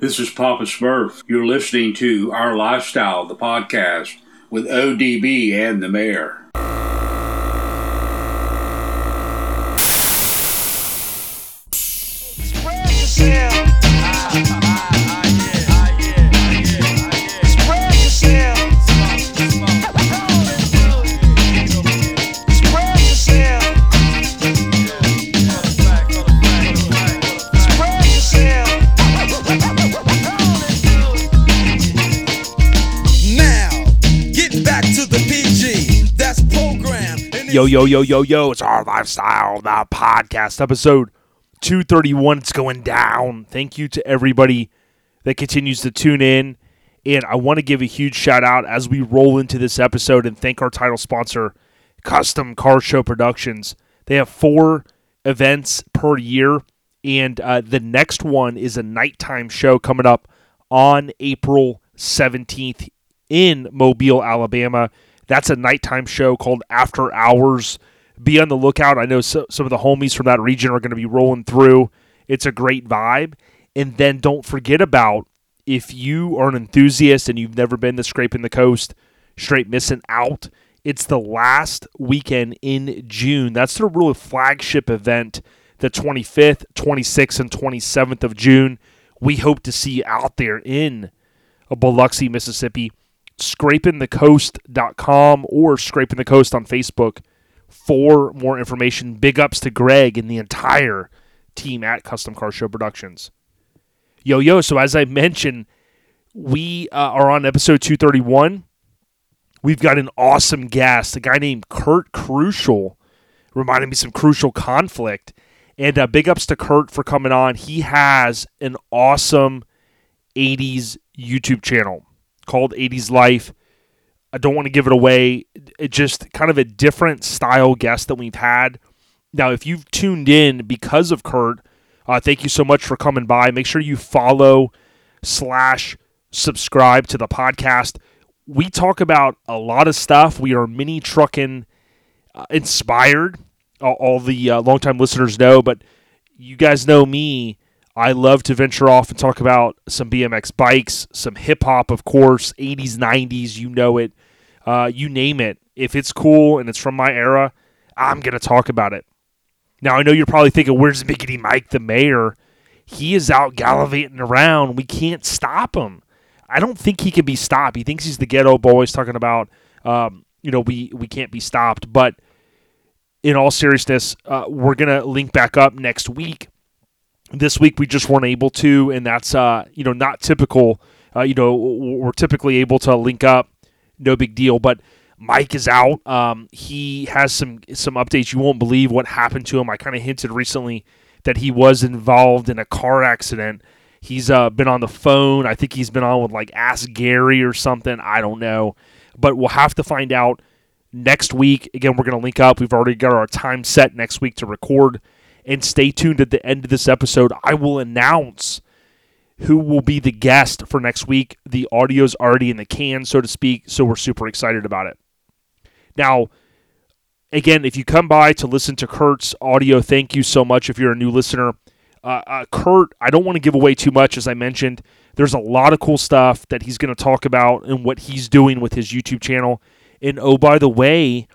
This is Papa Smurf. You're listening to Our Lifestyle, the podcast with ODB and the mayor. Yo, yo, yo, yo, yo, it's our lifestyle, the podcast episode 231. It's going down. Thank you to everybody that continues to tune in. And I want to give a huge shout out as we roll into this episode and thank our title sponsor, Custom Car Show Productions. They have four events per year, and uh, the next one is a nighttime show coming up on April 17th in Mobile, Alabama. That's a nighttime show called After Hours. Be on the lookout. I know so, some of the homies from that region are going to be rolling through. It's a great vibe. And then don't forget about if you are an enthusiast and you've never been to Scraping the Coast, straight missing out. It's the last weekend in June. That's their real flagship event, the 25th, 26th, and 27th of June. We hope to see you out there in Biloxi, Mississippi. Scrapingthecoast.com or Scraping the Coast on Facebook for more information. Big ups to Greg and the entire team at Custom Car Show Productions. Yo, yo, so as I mentioned, we uh, are on episode 231. We've got an awesome guest, a guy named Kurt Crucial, reminding me some crucial conflict. And uh, big ups to Kurt for coming on. He has an awesome 80s YouTube channel called 80s Life. I don't want to give it away. It just kind of a different style guest that we've had. Now, if you've tuned in because of Kurt, uh, thank you so much for coming by. Make sure you follow slash subscribe to the podcast. We talk about a lot of stuff. We are mini trucking uh, inspired. All, all the uh, longtime listeners know, but you guys know me. I love to venture off and talk about some BMX bikes, some hip hop, of course, 80s, 90s, you know it. Uh, you name it. If it's cool and it's from my era, I'm going to talk about it. Now, I know you're probably thinking, where's Mickety Mike, the mayor? He is out gallivanting around. We can't stop him. I don't think he can be stopped. He thinks he's the Geto Boy. He's talking about, um, you know, we, we can't be stopped. But in all seriousness, uh, we're going to link back up next week. This week we just weren't able to, and that's, uh, you know, not typical. Uh, you know, we're typically able to link up. No big deal. But Mike is out. Um, he has some some updates. You won't believe what happened to him. I kind of hinted recently that he was involved in a car accident. He's uh, been on the phone. I think he's been on with like Ask Gary or something. I don't know, but we'll have to find out next week. Again, we're going to link up. We've already got our time set next week to record. And stay tuned at the end of this episode. I will announce who will be the guest for next week. The audio's already in the can, so to speak, so we're super excited about it. Now, again, if you come by to listen to Kurt's audio, thank you so much if you're a new listener. Uh, uh, Kurt, I don't want to give away too much, as I mentioned. There's a lot of cool stuff that he's going to talk about and what he's doing with his YouTube channel. And oh, by the way,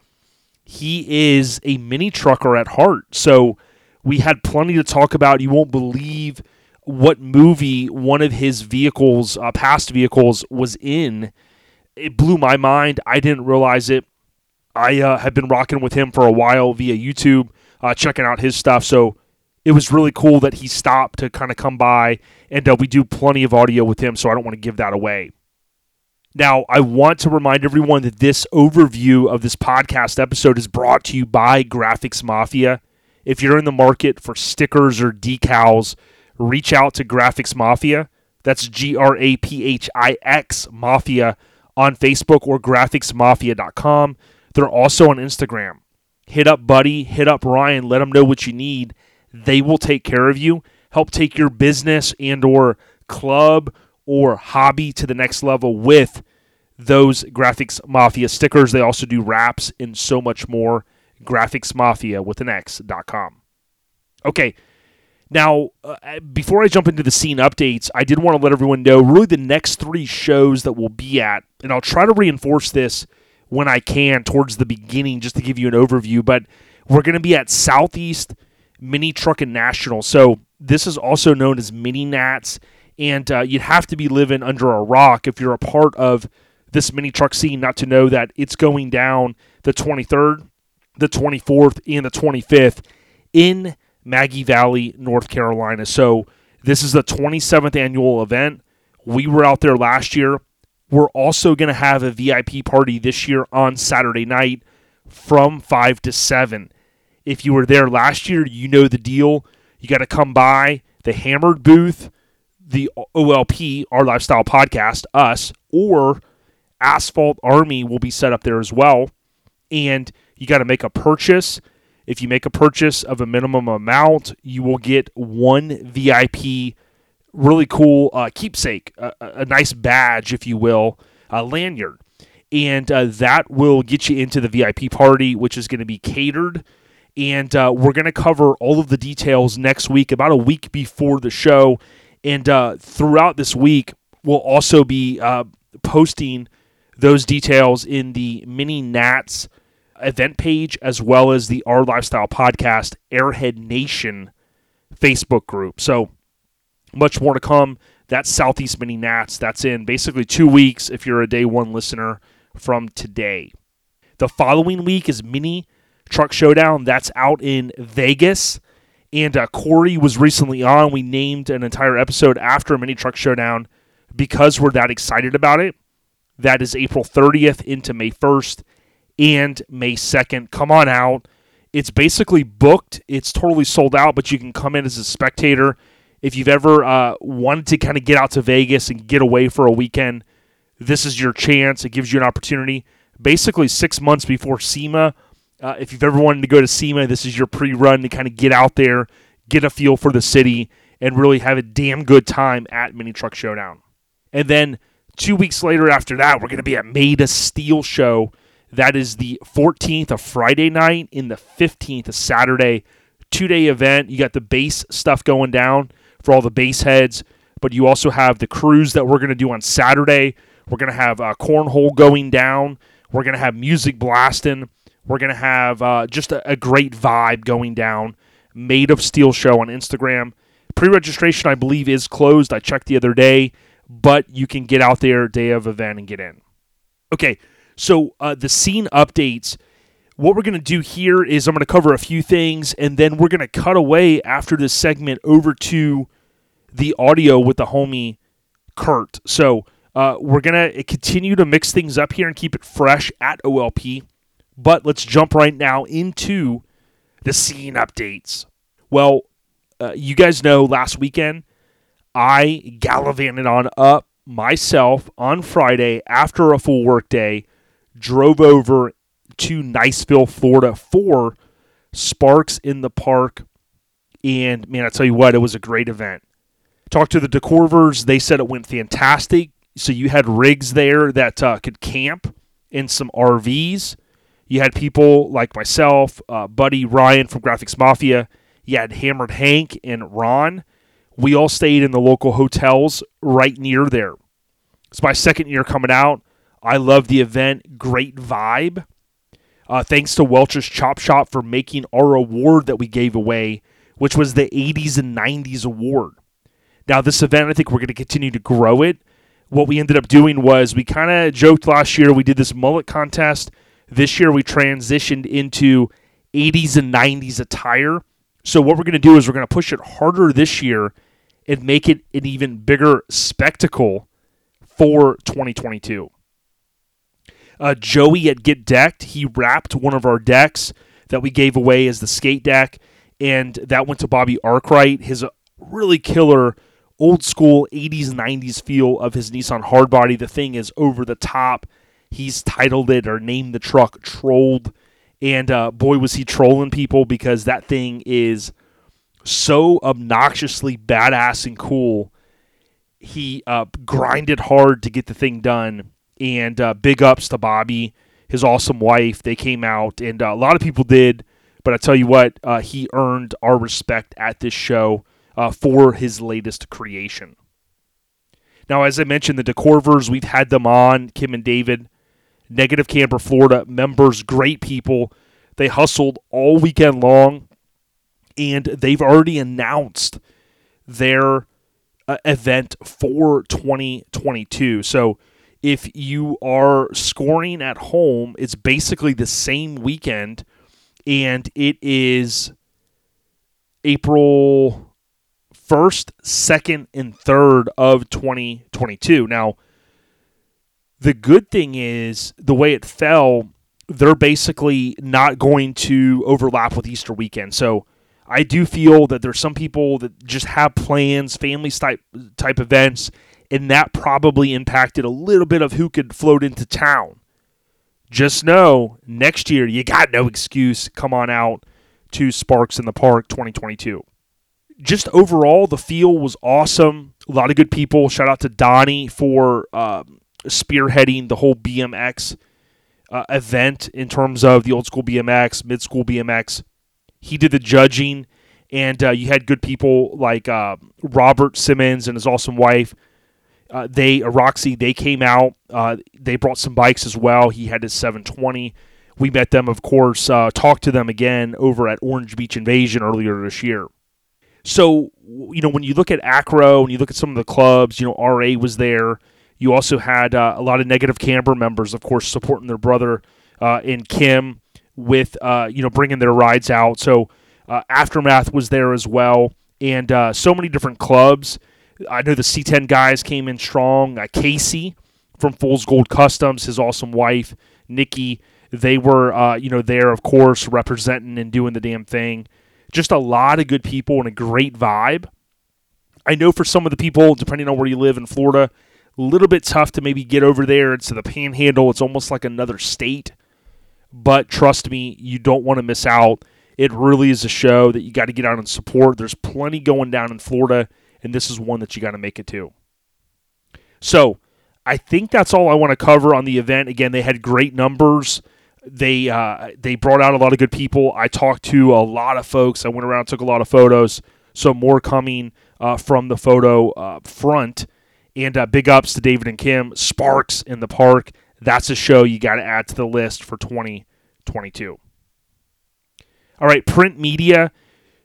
he is a mini trucker at heart. So we had plenty to talk about. You won't believe what movie one of his vehicles, uh, past vehicles, was in. It blew my mind. I didn't realize it. I uh, have been rocking with him for a while via YouTube, uh, checking out his stuff. So it was really cool that he stopped to kind of come by, and uh, we do plenty of audio with him. So I don't want to give that away. Now, I want to remind everyone that this overview of this podcast episode is brought to you by Graphix Mafia. If you're in the market for stickers or decals, reach out to Graphix Mafia. That's G R A P H I X Mafia on Facebook or graphixmafia.com. They're also on Instagram. Hit up Buddy, hit up Ryan, let them know what you need. They will take care of you, help take your business and or club or hobby to the next level with those Graphix Mafia stickers. They also do wraps and so much more. Graphix Mafia with an X.com. Okay, Now, uh, before I jump into the scene updates, I did want to let everyone know really the next three shows that we'll be at, and I'll try to reinforce this when I can towards the beginning just to give you an overview. But we're going to be at Southeast Mini Truck and National. So this is also known as Mini Nats, and uh, you'd have to be living under a rock if you're a part of this mini truck scene not to know that it's going down the 23rd, the 24th, and the 25th in Maggie Valley, North Carolina. So this is the 27th annual event. We were out there last year. We're also going to have a VIP party this year on Saturday night from 5 to 7. If you were there last year, you know the deal. You got to come by the Hammered booth, the OLP, our lifestyle podcast, us, or Asphalt Army will be set up there as well. And you got to make a purchase. If you make a purchase of a minimum amount, you will get one VIP, really cool uh, keepsake, a, a nice badge, if you will, a lanyard. And uh, that will get you into the VIP party, which is going to be catered. And uh, we're going to cover all of the details next week, about a week before the show. And uh, throughout this week, we'll also be uh, posting those details in the Mini Nats event page as well as the Our Lifestyle Podcast Airhead Nation Facebook group. So much more to come. That's Southeast Mini Nats. That's in basically two weeks if you're a day one listener from today. The following week is Mini Truck Showdown. That's out in Vegas. And uh, Corey was recently on. We named an entire episode after Mini Truck Showdown because we're that excited about it. That is April 30th into May 1st and May 2nd. Come on out. It's basically booked. It's totally sold out, but you can come in as a spectator. If you've ever uh, wanted to kind of get out to Vegas and get away for a weekend, this is your chance. It gives you an opportunity. Basically, six months before SEMA, uh, if you've ever wanted to go to SEMA, this is your pre run to kind of get out there, get a feel for the city, and really have a damn good time at Mini Truck Showdown. And then two weeks later after that, we're going to be at Made of Steel Show. That is the 14th of Friday night and the 15th of Saturday. Two day event. You got the bass stuff going down for all the bass heads, but you also have the cruise that we're going to do on Saturday. We're going to have uh, cornhole going down. We're going to have music blasting. We're going to have uh, just a, a great vibe going down. Made of Steel Show on Instagram. Pre registration, I believe, is closed. I checked the other day but you can get out there day of event and get in. Okay, so uh, the scene updates. What we're going to do here is I'm going to cover a few things, and then we're going to cut away after this segment over to the audio with the homie Kurt. So uh, we're going to continue to mix things up here and keep it fresh at OLP. But let's jump right now into the scene updates. Well, uh, you guys know last weekend I gallivanted on up myself on Friday after a full work day, drove over to Niceville, Florida for Sparks in the Park. And man, I tell you what, it was a great event. Talked to the DeCorvers. They said it went fantastic. So you had rigs there that uh, could camp in some RVs. You had people like myself, uh, Buddy Ryan from Graphix Mafia. You had Hammered Hank and Ron we all stayed in the local hotels right near there. It's my second year coming out. I love the event. Great vibe. Uh, thanks to Welch's Chop Shop for making our award that we gave away, which was the 80s and 90s award. Now, this event, I think we're going to continue to grow it. What we ended up doing was we kind of joked last year, we did this mullet contest. This year, we transitioned into 80s and 90s attire. So, what we're going to do is we're going to push it harder this year and make it an even bigger spectacle for 2022. Uh, Joey at Get Decked, he wrapped one of our decks that we gave away as the skate deck, and that went to Bobby Arkwright. His uh, really killer old school 80s 90s feel of his Nissan hardbody. The thing is over the top. He's titled it or named the truck Trolled. And uh, boy, was he trolling people because that thing is so obnoxiously badass and cool. He uh, grinded hard to get the thing done. And uh, big ups to Bobby, his awesome wife. They came out, and uh, a lot of people did. But I tell you what, uh, he earned our respect at this show. uh, for his latest creation. Now, as I mentioned, the Decorvers, we've had them on, Kim and David, Negative Camber, Florida, members, great people. They hustled all weekend long, and they've already announced their uh, event for 2022. So, if you are scoring at home, it's basically the same weekend, and it is April 1st, 2nd, and 3rd of 2022. Now, the good thing is the way it fell, they're basically not going to overlap with Easter weekend. So I do feel that there's some people that just have plans, family type type events, and that probably impacted a little bit of who could float into town. Just know next year you got no excuse. Come on out to Sparks in the Park 2022. Just overall, the feel was awesome. A lot of good people. Shout out to Donnie for um, spearheading the whole BMX uh, event in terms of the old school BMX, mid school BMX. He did the judging, and uh, you had good people like uh, Robert Simmons and his awesome wife. Uh, they, uh, Roxy, they came out. Uh, they brought some bikes as well. He had his 720. We met them, of course, uh, talked to them again over at Orange Beach Invasion earlier this year. So, you know, when you look at Acro and you look at some of the clubs, you know, RA was there. You also had uh, a lot of negative Camber members, of course, supporting their brother uh, in Kim with, uh, you know, bringing their rides out. So, uh, Aftermath was there as well. And uh, so many different clubs. I know the C10 guys came in strong. Uh, Casey from Fool's Gold Customs, his awesome wife, Nikki, they were, uh, you know, there, of course, representing and doing the damn thing. Just a lot of good people and a great vibe. I know for some of the people, depending on where you live in Florida, a little bit tough to maybe get over there. It's the panhandle. It's almost like another state. But trust me, you don't want to miss out. It really is a show that you got to get out and support. There's plenty going down in Florida, and this is one that you got to make it to. So, I think that's all I want to cover on the event. Again, they had great numbers. They uh, they brought out a lot of good people. I talked to a lot of folks. I went around, took a lot of photos. So more coming uh, from the photo uh, front. And uh, big ups to David and Kim. Sparks in the Park. That's a show you got to add to the list for 2022. All right, print media.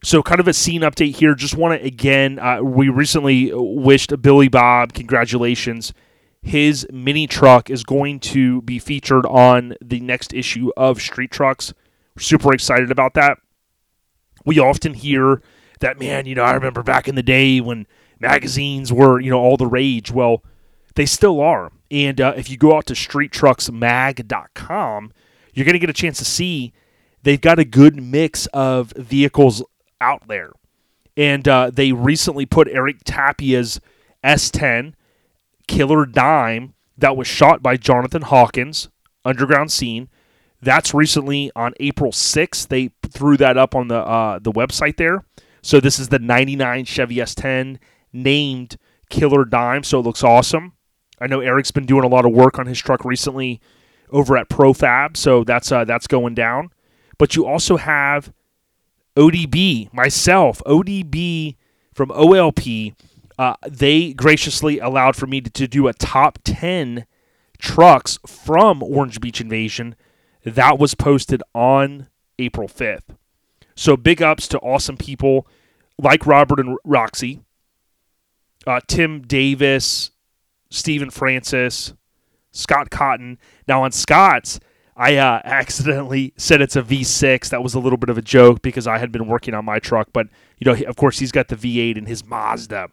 So, kind of a scene update here. Just want to, again, uh, we recently wished Billy Bob congratulations. His mini truck is going to be featured on the next issue of Street Trucks. We're super excited about that. We often hear that, man, you know, I remember back in the day when magazines were, you know, all the rage. Well, they still are. And uh, if you go out to streettrucksmag.com, you're going to get a chance to see they've got a good mix of vehicles out there. And uh, they recently put Eric Tapia's S10 Killer Dime that was shot by Jonathan Hawkins, Underground Scene. That's recently on April 6th. They threw that up on the uh, the website there. So this is the 99 Chevy S10 named Killer Dime, so it looks awesome. I know Eric's been doing a lot of work on his truck recently over at Profab, so that's uh, that's going down. But you also have ODB, myself, ODB from OLP. Uh, they graciously allowed for me to, to do a top 10 trucks from Orange Beach Invasion. That was posted on April 5th. So big ups to awesome people like Robert and Roxy, uh, Tim Davis, Stephen Francis, Scott Cotton. Now on Scott's, I uh, accidentally said it's a V6. That was a little bit of a joke because I had been working on my truck, but you know, of course, he's got the V8 in his Mazda.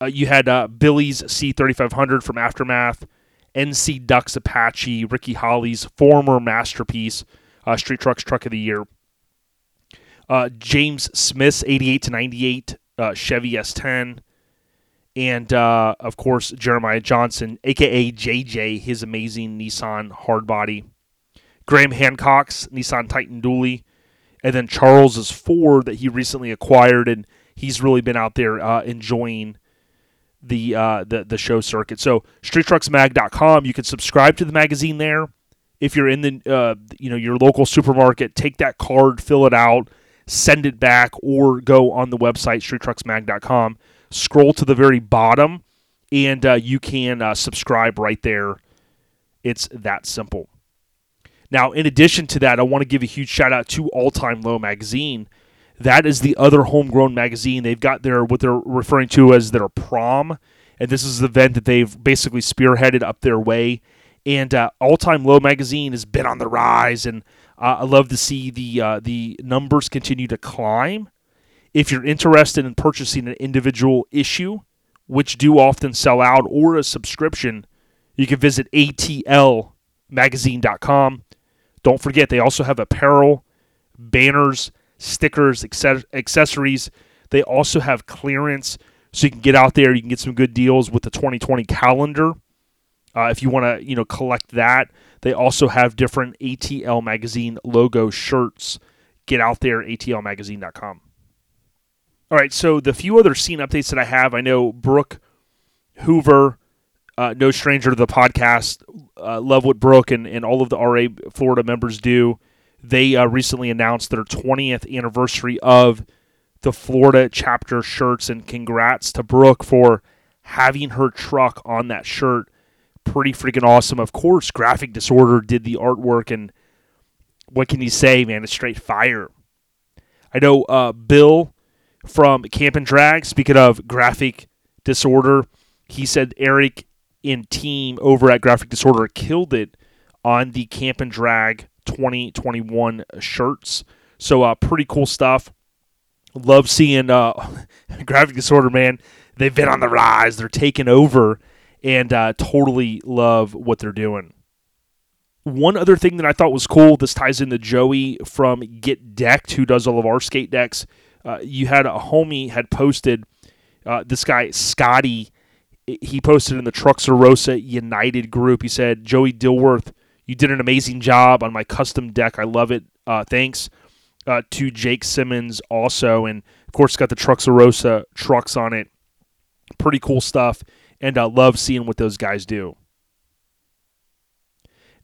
Uh, you had uh, Billy's C3500 from Aftermath, NC Ducks Apache, Ricky Holly's former masterpiece, uh, Street Trucks Truck of the Year. Uh, James Smith's 88 to 98 uh, Chevy S10 and of course Jeremiah Johnson, aka JJ, his amazing Nissan hardbody. Graham Hancock's Nissan Titan Dually, and then Charles's Ford that he recently acquired, and he's really been out there uh, enjoying the, uh, the the show circuit. So StreetTrucksMag.com, you can subscribe to the magazine there. If you're in the uh, you know your local supermarket, take that card, fill it out, send it back, or go on the website, streettrucksmag.com, scroll to the very bottom, and uh, you can uh, subscribe right there. It's that simple. Now, in addition to that, I want to give a huge shout out to All Time Low Magazine. That is the other homegrown magazine. They've got their what they're referring to as their prom, and this is the event that they've basically spearheaded up their way. And uh, All Time Low magazine has been on the rise, and uh, I love to see the uh, the numbers continue to climb. If you're interested in purchasing an individual issue, which do often sell out, or a subscription, you can visit atlmagazine.com. Don't forget, they also have apparel, banners, stickers, acce- accessories. They also have clearance, so you can get out there. You can get some good deals with the 2020 calendar. Uh, if you want to, you know, collect that, they also have different ATL magazine logo shirts. Get out there, atlmagazine.com. All right, so the few other scene updates that I have, I know Brooke Hoover, uh, no stranger to the podcast, uh, love what Brooke and, and all of the RA Florida members do. They uh, recently announced their 20th anniversary of the Florida chapter shirts, and congrats to Brooke for having her truck on that shirt. Pretty freaking awesome. Of course, Graphic Disorder did the artwork, and what can you say, man? It's straight fire. I know uh, Bill from Camp and Drag, speaking of Graphic Disorder, he said Eric and team over at Graphic Disorder killed it on the Camp and Drag 2021 shirts. So, uh, pretty cool stuff. Love seeing uh, Graphic Disorder, man. They've been on the rise. They're taking over, and uh, totally love what they're doing. One other thing that I thought was cool. This ties into Joey from Get Decked, who does all of our skate decks. Uh, you had a homie had posted uh, this guy Scotty. He posted in the Truxerosa United group. He said, "Joey Dilworth, you did an amazing job on my custom deck. I love it. Uh, thanks." Uh, to Jake Simmons also, and of course, got the Truxerosa trucks on it. Pretty cool stuff, and I love seeing what those guys do.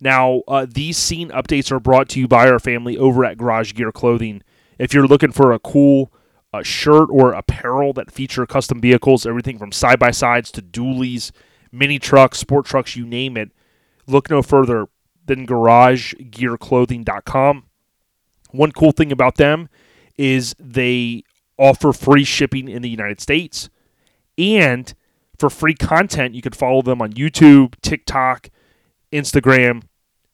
Now, uh, these scene updates are brought to you by our family over at Garage Gear Clothing. If you're looking for a cool uh, shirt or apparel that feature custom vehicles, everything from side by sides to dualies, mini trucks, sport trucks, you name it, look no further than GarageGearClothing.com. One cool thing about them is they offer free shipping in the United States. And for free content, you can follow them on YouTube, TikTok, Instagram,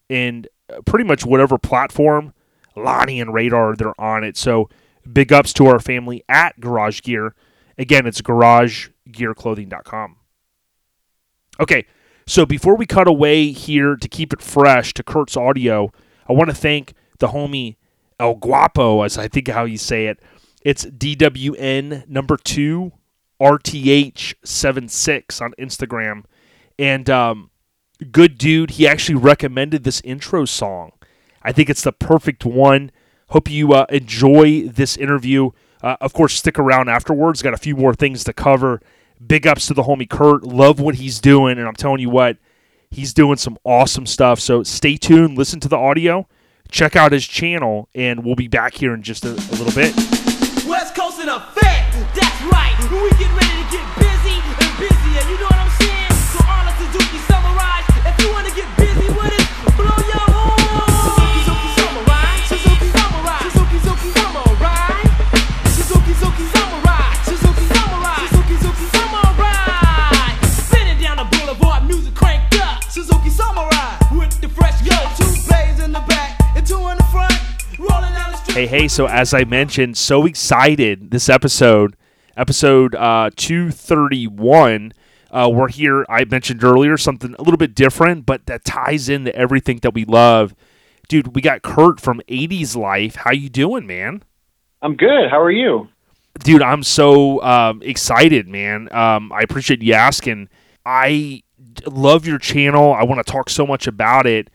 and uh, pretty much whatever platform, Lonnie and Radar, they're on it. So big ups to our family at Garage Gear. Again, it's garagegearclothing.com. Okay, so before we cut away here to keep it fresh to Kurt's audio, I want to thank the homie El Guapo, as I think how you say it. It's DWN number two RTH76 on Instagram. And um, good dude. He actually recommended this intro song. I think it's the perfect one. Hope you uh, enjoy this interview. Uh, of course, stick around afterwards. Got a few more things to cover. Big ups to the homie Kurt. Love what he's doing. And I'm telling you what, he's doing some awesome stuff. So stay tuned. Listen to the audio. Check out his channel. And we'll be back here in just a, a little bit. West Coast in effect. That's right. We get ready to get busy and busier. You know what I'm saying? So all Samurai, if you wanna get busy Hey, hey, so as I mentioned, so excited this episode, episode uh, 231. Uh, we're here, I mentioned earlier, something a little bit different, but that ties into everything that we love. Dude, we got Kurt from 80s Life. How you doing, man? I'm good. How are you? Dude, I'm so um, excited, man. Um, I appreciate you asking. I love your channel. I want to talk so much about it.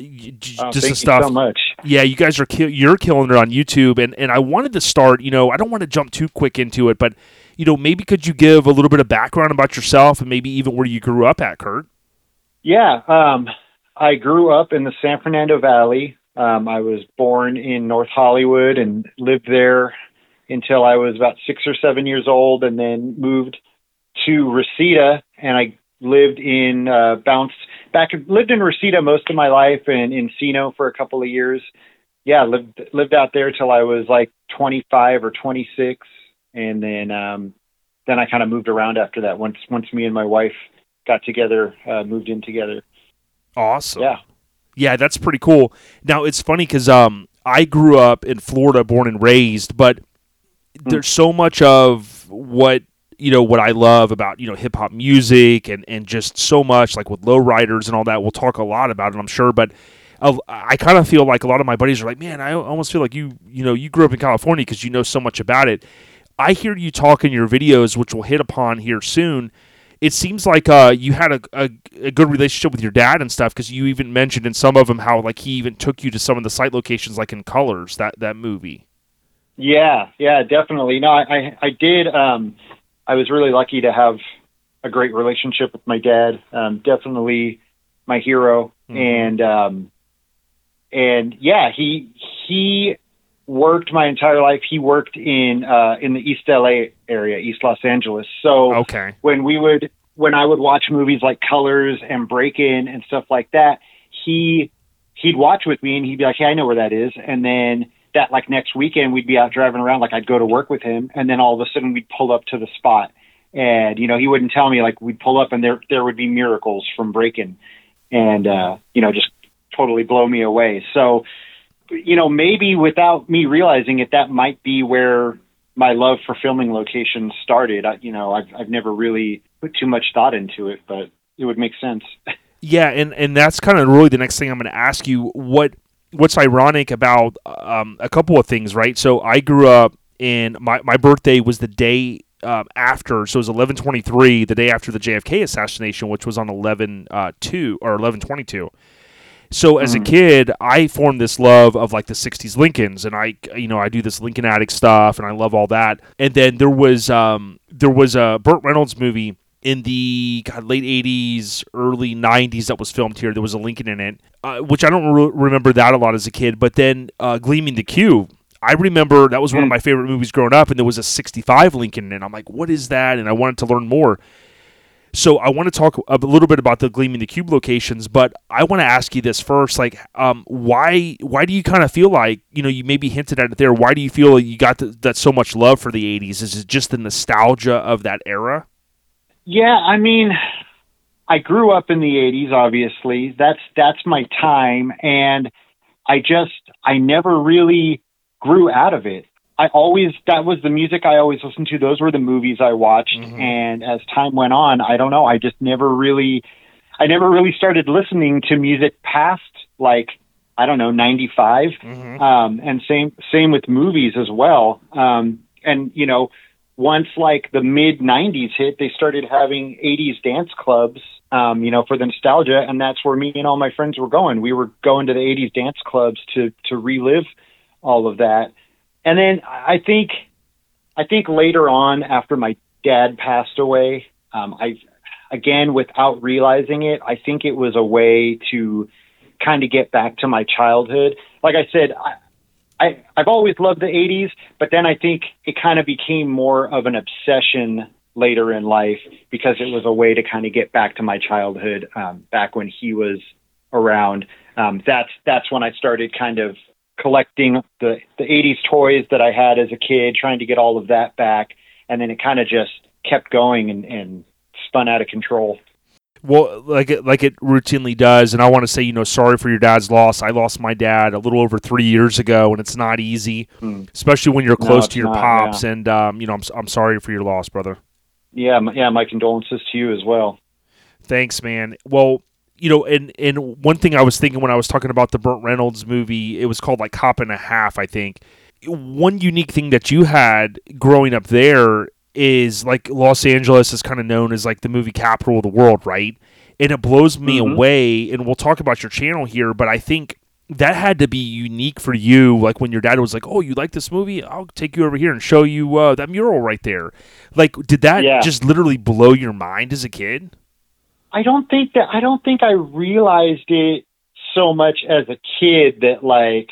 Oh, just thank the stuff. you so much. Yeah, you guys are kill- you're killing it on YouTube, and and I wanted to start. You know, I don't want to jump too quick into it, but you know, maybe could you give a little bit of background about yourself and maybe even where you grew up at, Kurt? Yeah, um, I grew up in the San Fernando Valley, Um, I was born in North Hollywood and lived there until I was about six or seven years old, and then moved to Reseda, and I lived in uh, bounced back lived in Reseda most of my life, and in Encino for a couple of years. Yeah, lived lived out there till I was like 25 or 26, and then um, then I kind of moved around after that. Once once me and my wife got together, uh, moved in together. Awesome. Yeah. Yeah, that's pretty cool. Now it's funny because um, I grew up in Florida, born and raised, but there's so much of what you know what I love about you know hip hop music and and just so much like with lowriders and all that. We'll talk a lot about it, I'm sure, but. uh, I kind of feel like a lot of my buddies are like, man, I almost feel like you, you know, you grew up in California because you know so much about it. I hear you talk in your videos, which we'll hit upon here soon. It seems like uh, you had a, a, a good relationship with your dad and stuff because you even mentioned in some of them how like he even took you to some of the site locations, like in Colors, that that movie. Yeah, yeah, definitely. No, I, I, I did. Um, I was really lucky to have a great relationship with my dad. Um, definitely my hero, and um, and yeah, he he worked my entire life. He worked in uh, in the East LA area, East Los Angeles. So Okay. when we would when I would watch movies like Colors and Breakin' and stuff like that, he he'd watch with me and he'd be like, "Hey, I know where that is." And then that like next weekend we'd be out driving around like I'd go to work with him and then all of a sudden we'd pull up to the spot. And you know, he wouldn't tell me like we'd pull up and there there would be miracles from Breakin' and uh, you know, just totally blow me away. So, you know, maybe without me realizing it, that might be where my love for filming locations started. I, you know, I've I've never really put too much thought into it, but it would make sense. Yeah, and and that's kind of really the next thing I'm going to ask you. What what's ironic about um, a couple of things, right? So I grew up in my my birthday was the day um, after, so it was 11:23, the day after the JFK assassination, which was on 11 uh, two or 11:22. So as a kid, I formed this love of like the '60s Lincolns, and I, you know, I do this Lincoln Addict stuff, and I love all that. And then there was um, there was a Burt Reynolds movie in the God, late '80s, early '90s that was filmed here. There was a Lincoln in it, uh, which I don't re- remember that a lot as a kid. But then uh, Gleaming the Cube, I remember that was one of my favorite movies growing up, and there was a '65 Lincoln, and I'm like, what is that? And I wanted to learn more. So I want to talk a little bit about the Gleaming the Cube locations, but I want to ask you this first: like, um, why why do you kind of feel like you know you maybe hinted at it there? Why do you feel like you got th- that so much love for the '80s? Is it just the nostalgia of that era? Yeah, I mean, I grew up in the '80s. Obviously, that's that's my time, and I just I never really grew out of it. I always that was the music I always listened to. Those were the movies I watched, and as time went on, I don't know. I just never really, I never really started listening to music past like I don't know ninety Um, and same same with movies as well. Um, and you know, once like the mid 90s hit, they started having 80s dance clubs, um, you know, for the nostalgia. And that's where me and all my friends were going. We were going to the 80s dance clubs to, to relive all of that. And then I think, I think later on after my dad passed away, um, I, again, without realizing it, I think it was a way to kind of get back to my childhood. Like I said, I, I, I've always loved the 80s, but then I think it kind of became more of an obsession later in life because it was a way to kind of get back to my childhood, um, back when he was around. Um, that's that's when I started kind of collecting the the 80s toys that I had as a kid, trying to get all of that back, and then it kind of just kept going and, and spun out of control. Well, like it, like it routinely does, and I want to say, you know, sorry for your dad's loss. I lost my dad a little over three years ago, and it's not easy, especially when you're close it's to your not, pops. And um, you know, I'm I'm sorry for your loss, brother. Yeah, m- yeah. My condolences to you as well. Thanks, man. Well, you know, and and one thing I was thinking when I was talking about the Burt Reynolds movie, it was called like Cop and a Half, I think. One unique thing that you had growing up there is like Los Angeles is kind of known as like the movie capital of the world, right? And it blows me mm-hmm. away. And we'll talk about your channel here, but I think that had to be unique for you. Like when your dad was like, "Oh, you like this movie? I'll take you over here and show you uh, that mural right there." Like, did that Yeah. just literally blow your mind as a kid? I don't think that I don't think I realized it so much as a kid that like,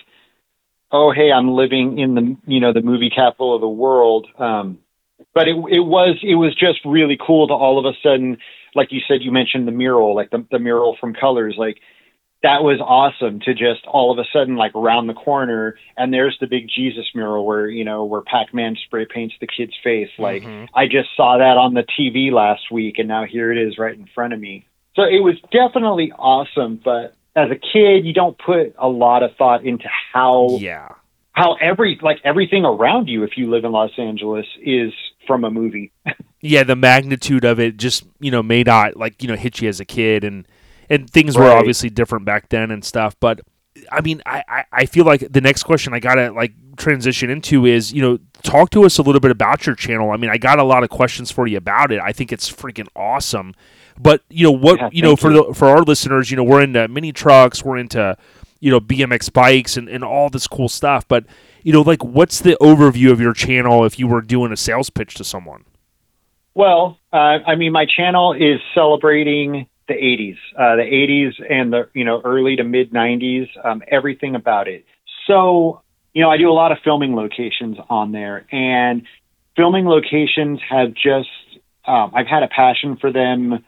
oh hey, I'm living in the you know the movie capital of the world. Um, but it it was it was just really cool to all of a sudden, like you said, you mentioned the mural, like the the mural from Colors, like that was awesome to just all of a sudden like around the corner and there's the big Jesus mural where you know where Pac-Man spray paints the kid's face. Like mm-hmm. I just saw that on the TV last week and now here it is right in front of me. So it was definitely awesome but as a kid you don't put a lot of thought into how Yeah. how every like everything around you if you live in Los Angeles is from a movie. Yeah, the magnitude of it just you know may not like you know hit you as a kid, and and things were obviously different back then and stuff. But I mean, I, I I feel like the next question I gotta like transition into is you know talk to us a little bit about your channel. I mean, I got a lot of questions for you about it. I think it's freaking awesome. But you know what Yeah, you know for you. the for our listeners, you know we're into mini trucks, we're into you know BMX bikes and and all this cool stuff. But you know like what's the overview of your channel if you were doing a sales pitch to someone? Well, uh, I mean, my channel is celebrating the 80s, uh, the 80s and the you know early to mid 90s, um, everything about it. So, you know, I do a lot of filming locations on there, and filming locations have just um, I've had a passion for them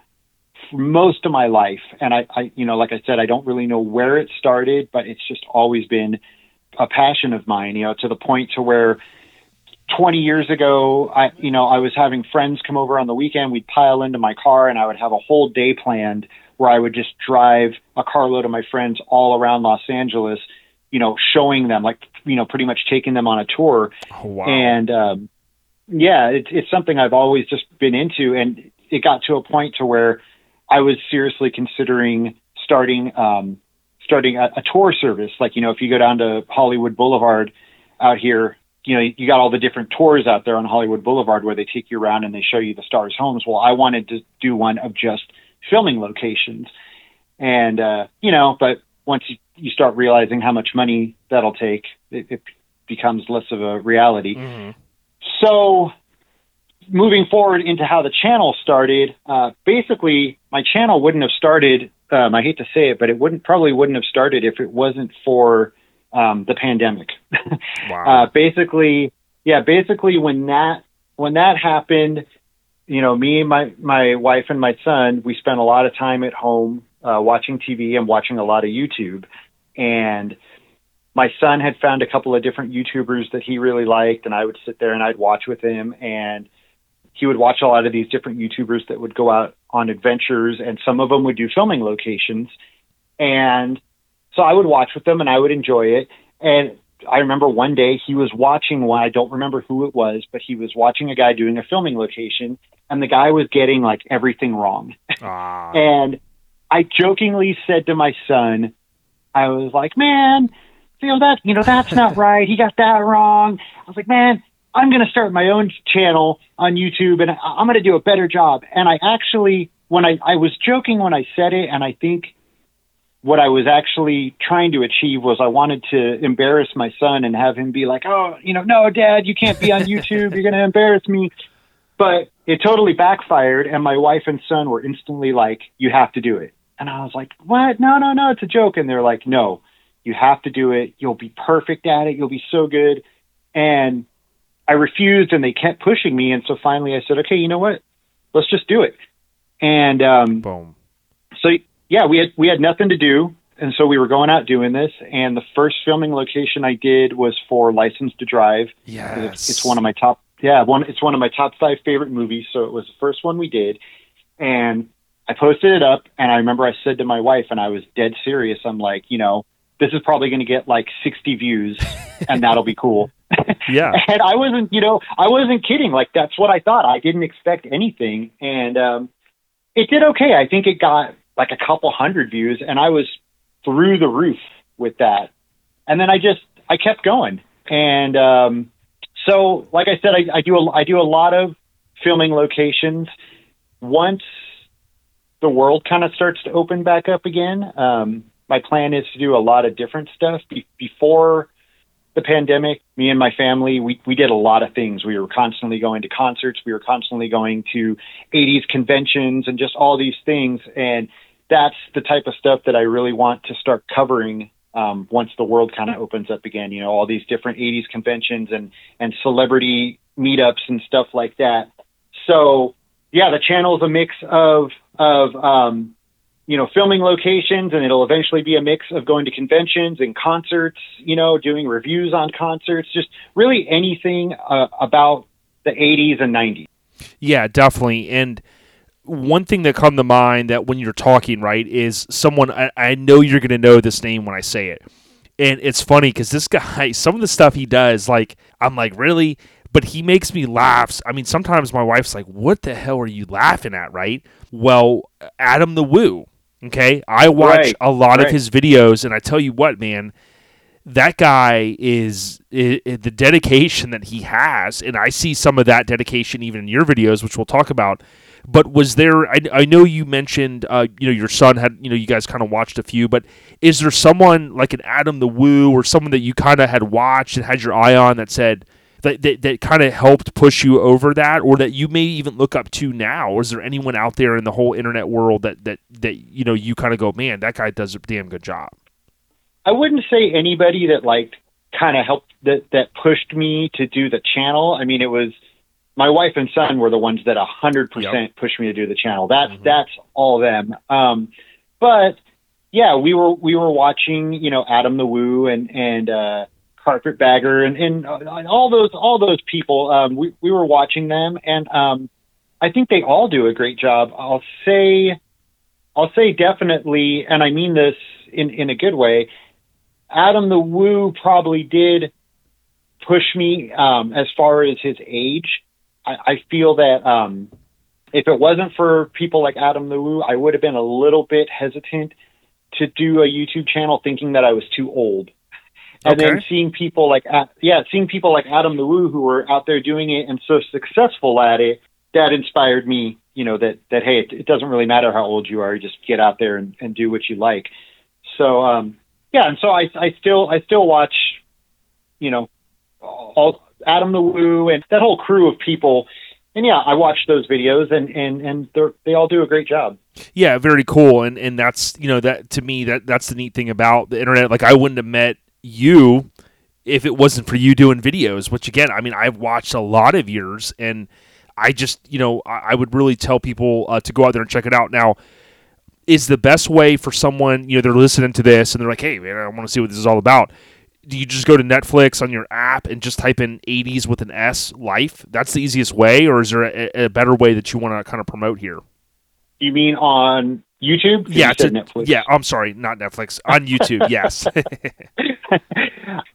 for most of my life, and I, I, you know, like I said, I don't really know where it started, but it's just always been a passion of mine. You know, to the point to where 20 years ago, I, you know, I was having friends come over on the weekend. We'd pile into my car and I would have a whole day planned where I would just drive a carload of my friends all around Los Angeles, you know, showing them like, you know, pretty much taking them on a tour. Oh wow. And, um, yeah, it's, it's something I've always just been into. And it got to a point to where I was seriously considering starting, um, starting a, a tour service. Like, you know, if you go down to Hollywood Boulevard out here, you know, you got all the different tours out there on Hollywood Boulevard where they take you around and they show you the stars' homes. Well, I wanted to do one of just filming locations. And, uh, you know, but once you, you start realizing how much money that'll take, it, it becomes less of a reality. Mhm. So, moving forward into how the channel started, uh, basically, my channel wouldn't have started. Um, I hate to say it, but it wouldn't probably wouldn't have started if it wasn't for um, the pandemic. Wow. uh, basically, yeah, basically when that when that happened, you know, me, my my wife, and my son, we spent a lot of time at home uh, watching TV and watching a lot of YouTube, and my son had found a couple of different YouTubers that he really liked, and I would sit there and I'd watch with him, and he would watch a lot of these different YouTubers that would go out on adventures, and some of them would do filming locations, and so I would watch with them and I would enjoy it, and I remember one day he was watching one, I don't remember who it was, but he was watching a guy doing a filming location, and the guy was getting like everything wrong. Ah. And I jokingly said to my son, I was like, man, you know that, you know, that's not right. He got that wrong. I was like, man, I'm going to start my own channel on YouTube and I- I'm going to do a better job. And I actually, when I, I was joking when I said it, and I think what I was actually trying to achieve was I wanted to embarrass my son and have him be like, oh, you know, no, dad, you can't be on YouTube. You're going to embarrass me. But it totally backfired, and my wife and son were instantly like, "You have to do it." And I was like, "What? No, no, no, it's a joke." And they're like, "No, you have to do it. You'll be perfect at it. You'll be so good." And I refused, and they kept pushing me. And so finally, I said, "Okay, you know what? Let's just do it." And um, Boom. Yeah, we had we had nothing to do, and so we were going out doing this. And the first filming location I did was for License to Drive. Yes. It's, it's one of my top, yeah, one. It's one of my top five favorite movies. So it was the first one we did, and I posted it up. And I remember I said to my wife, and I was dead serious. I'm like, you know, this is probably going to get like 60 views, and that'll be cool. Yeah. and I wasn't, you know, I wasn't kidding. Like that's what I thought. I didn't expect anything, and um, it did okay. I think it got like a couple hundred views, and I was through the roof with that. And then I just I kept going, and um, so like I said, I, I do a, I do a lot of filming locations. Once the world kind of starts to open back up again, um, my plan is to do a lot of different stuff. Be- before the pandemic, me and my family, we, we did a lot of things. We were constantly going to concerts. We were constantly going to 80s conventions and just all these things. And that's the type of stuff that I really want to start covering um, once the world kind of opens up again. You know, all these different '80s conventions and and celebrity meetups and stuff like that. So yeah, the channel is a mix of of um, you know filming locations, and it'll eventually be a mix of going to conventions and concerts. You know, doing reviews on concerts, just really anything uh, about the '80s and '90s. Yeah, definitely. And one thing that come to mind that when you're talking, right, is someone I, I know you're going to know this name when I say it. And it's funny because this guy, some of the stuff he does, like, I'm like, really? But he makes me laugh. I mean, sometimes my wife's like, what the hell are you laughing at, right? Well, Adam the Woo, okay? I watch Right, a lot of his videos, and I tell you what, man, that guy is i i the dedication that he has, and I see some of that dedication even in your videos, which we'll talk about. But was there? I, I know you mentioned, uh, you know, your son had, you know, you guys kind of watched a few. But is there someone like an Adam the Woo or someone that you kind of had watched and had your eye on that said that that, that kind of helped push you over that, or that you may even look up to now? Is there anyone out there in the whole internet world that that that you know you kind of go, man, that guy does a damn good job? I wouldn't say anybody that like kind of helped that that pushed me to do the channel. I mean, it was my wife and son were the ones that a hundred percent pushed me to do the channel. That's that's all them. Um, but yeah, we were we were watching, you know, Adam the Woo and and uh, Carpetbagger and and uh, all those all those people. Um, we we were watching them, and um, I think they all do a great job. I'll say, I'll say definitely, and I mean this in in a good way. Adam the Woo probably did push me um, as far as his age. I, I feel that um, if it wasn't for people like Adam Woo, I would have been a little bit hesitant to do a YouTube channel, thinking that I was too old. And then seeing people like A- yeah, seeing people like Adam Woo who were out there doing it and so successful at it, that inspired me. You know that that hey, it, it doesn't really matter how old you are, you just get out there and, and do what you like. So um, yeah, and so I I still I still watch, you know, all Adam the Woo and that whole crew of people. And yeah, I watch those videos and and and they they all do a great job. Yeah, very cool. And and that's you know that to me that that's the neat thing about the internet. Like I wouldn't have met you if it wasn't for you doing videos. Which again, I mean, I've watched a lot of yours, and I just you know I, I would really tell people uh, to go out there and check it out. Now, is the best way for someone you know they're listening to this and they're like, hey man, I want to see what this is all about. Do you just go to Netflix on your app and just type in 80s with an S life? That's the easiest way, or is there a, a better way that you want to kind of promote here? You mean on YouTube? Yeah, to- Netflix. yeah. I'm sorry, not Netflix. On YouTube, yes.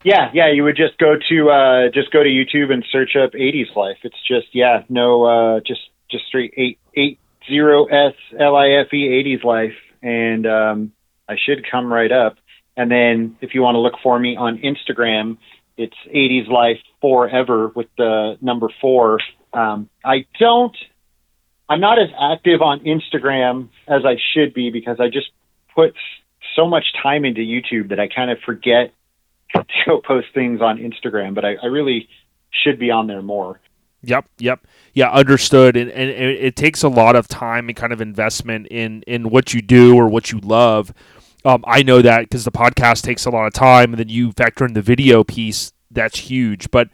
yeah, yeah. You would just go to uh, just go to YouTube and search up '80s life. It's just yeah, no, uh, just just straight eight eight zero S L I F E '80s life, and um, I should come right up. And then if you want to look for me on Instagram, it's '80s life forever with the number four. Um, I don't. I'm not as active on Instagram as I should be because I just put so much time into YouTube that I kind of forget to post things on Instagram, but I, I really should be on there more. Yep, yep, yeah, understood. And, and it, it takes a lot of time and kind of investment in in what you do or what you love. Um, I know that because the podcast takes a lot of time, and then you factor in the video piece. That's huge. But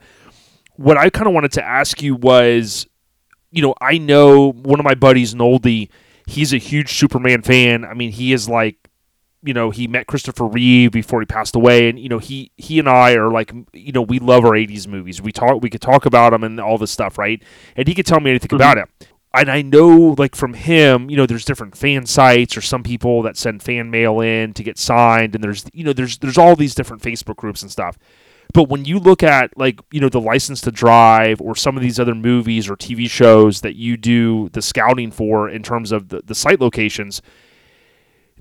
what I kind of wanted to ask you was, you know, I know one of my buddies, Noldy. He's a huge Superman fan. I mean, he is like you know he met Christopher Reeve before he passed away, and you know he he and I are like you know we love our '80s movies. We talk we could talk about them and all this stuff, right? And he could tell me anything about it. And I know like from him, you know, there's different fan sites or some people that send fan mail in to get signed, and there's you know there's there's all these different Facebook groups and stuff. But when you look at like you know the license to drive or some of these other movies or TV shows that you do the scouting for in terms of the, the site locations,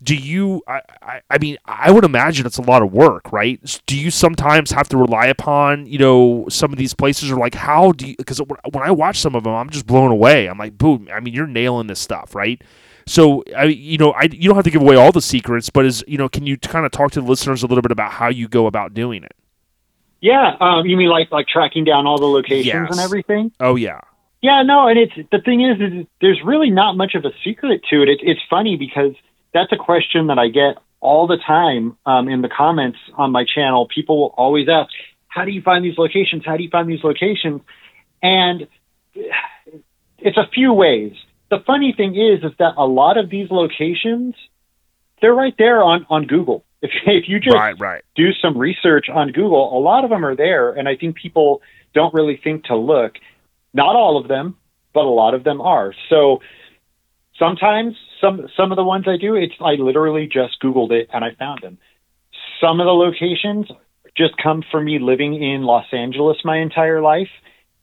do you I, I, I mean i would imagine it's a lot of work right do you sometimes have to rely upon you know some of these places or like how do you because when i watch some of them i'm just blown away i'm like boom i mean you're nailing this stuff right so i you know i you don't have to give away all the secrets but is you know can you kind of talk to the listeners a little bit about how you go about doing it Yeah, um, you mean like like tracking down all the locations Yes. and everything? oh yeah Yeah, no, and it's the thing is, is there's really not much of a secret to it. it it's funny because that's a question that I get all the time um, in the comments on my channel. People will always ask, "How do you find these locations? How do you find these locations?" And it's a few ways. The funny thing is, is that a lot of these locations, they're right there on on Google. If if you just Right, right. do some research on Google, a lot of them are there, and I think people don't really think to look. Not all of them, but a lot of them are. So sometimes some some of the ones I do, it's I literally just Googled it and I found them. Some of the locations just come from me living in Los Angeles my entire life,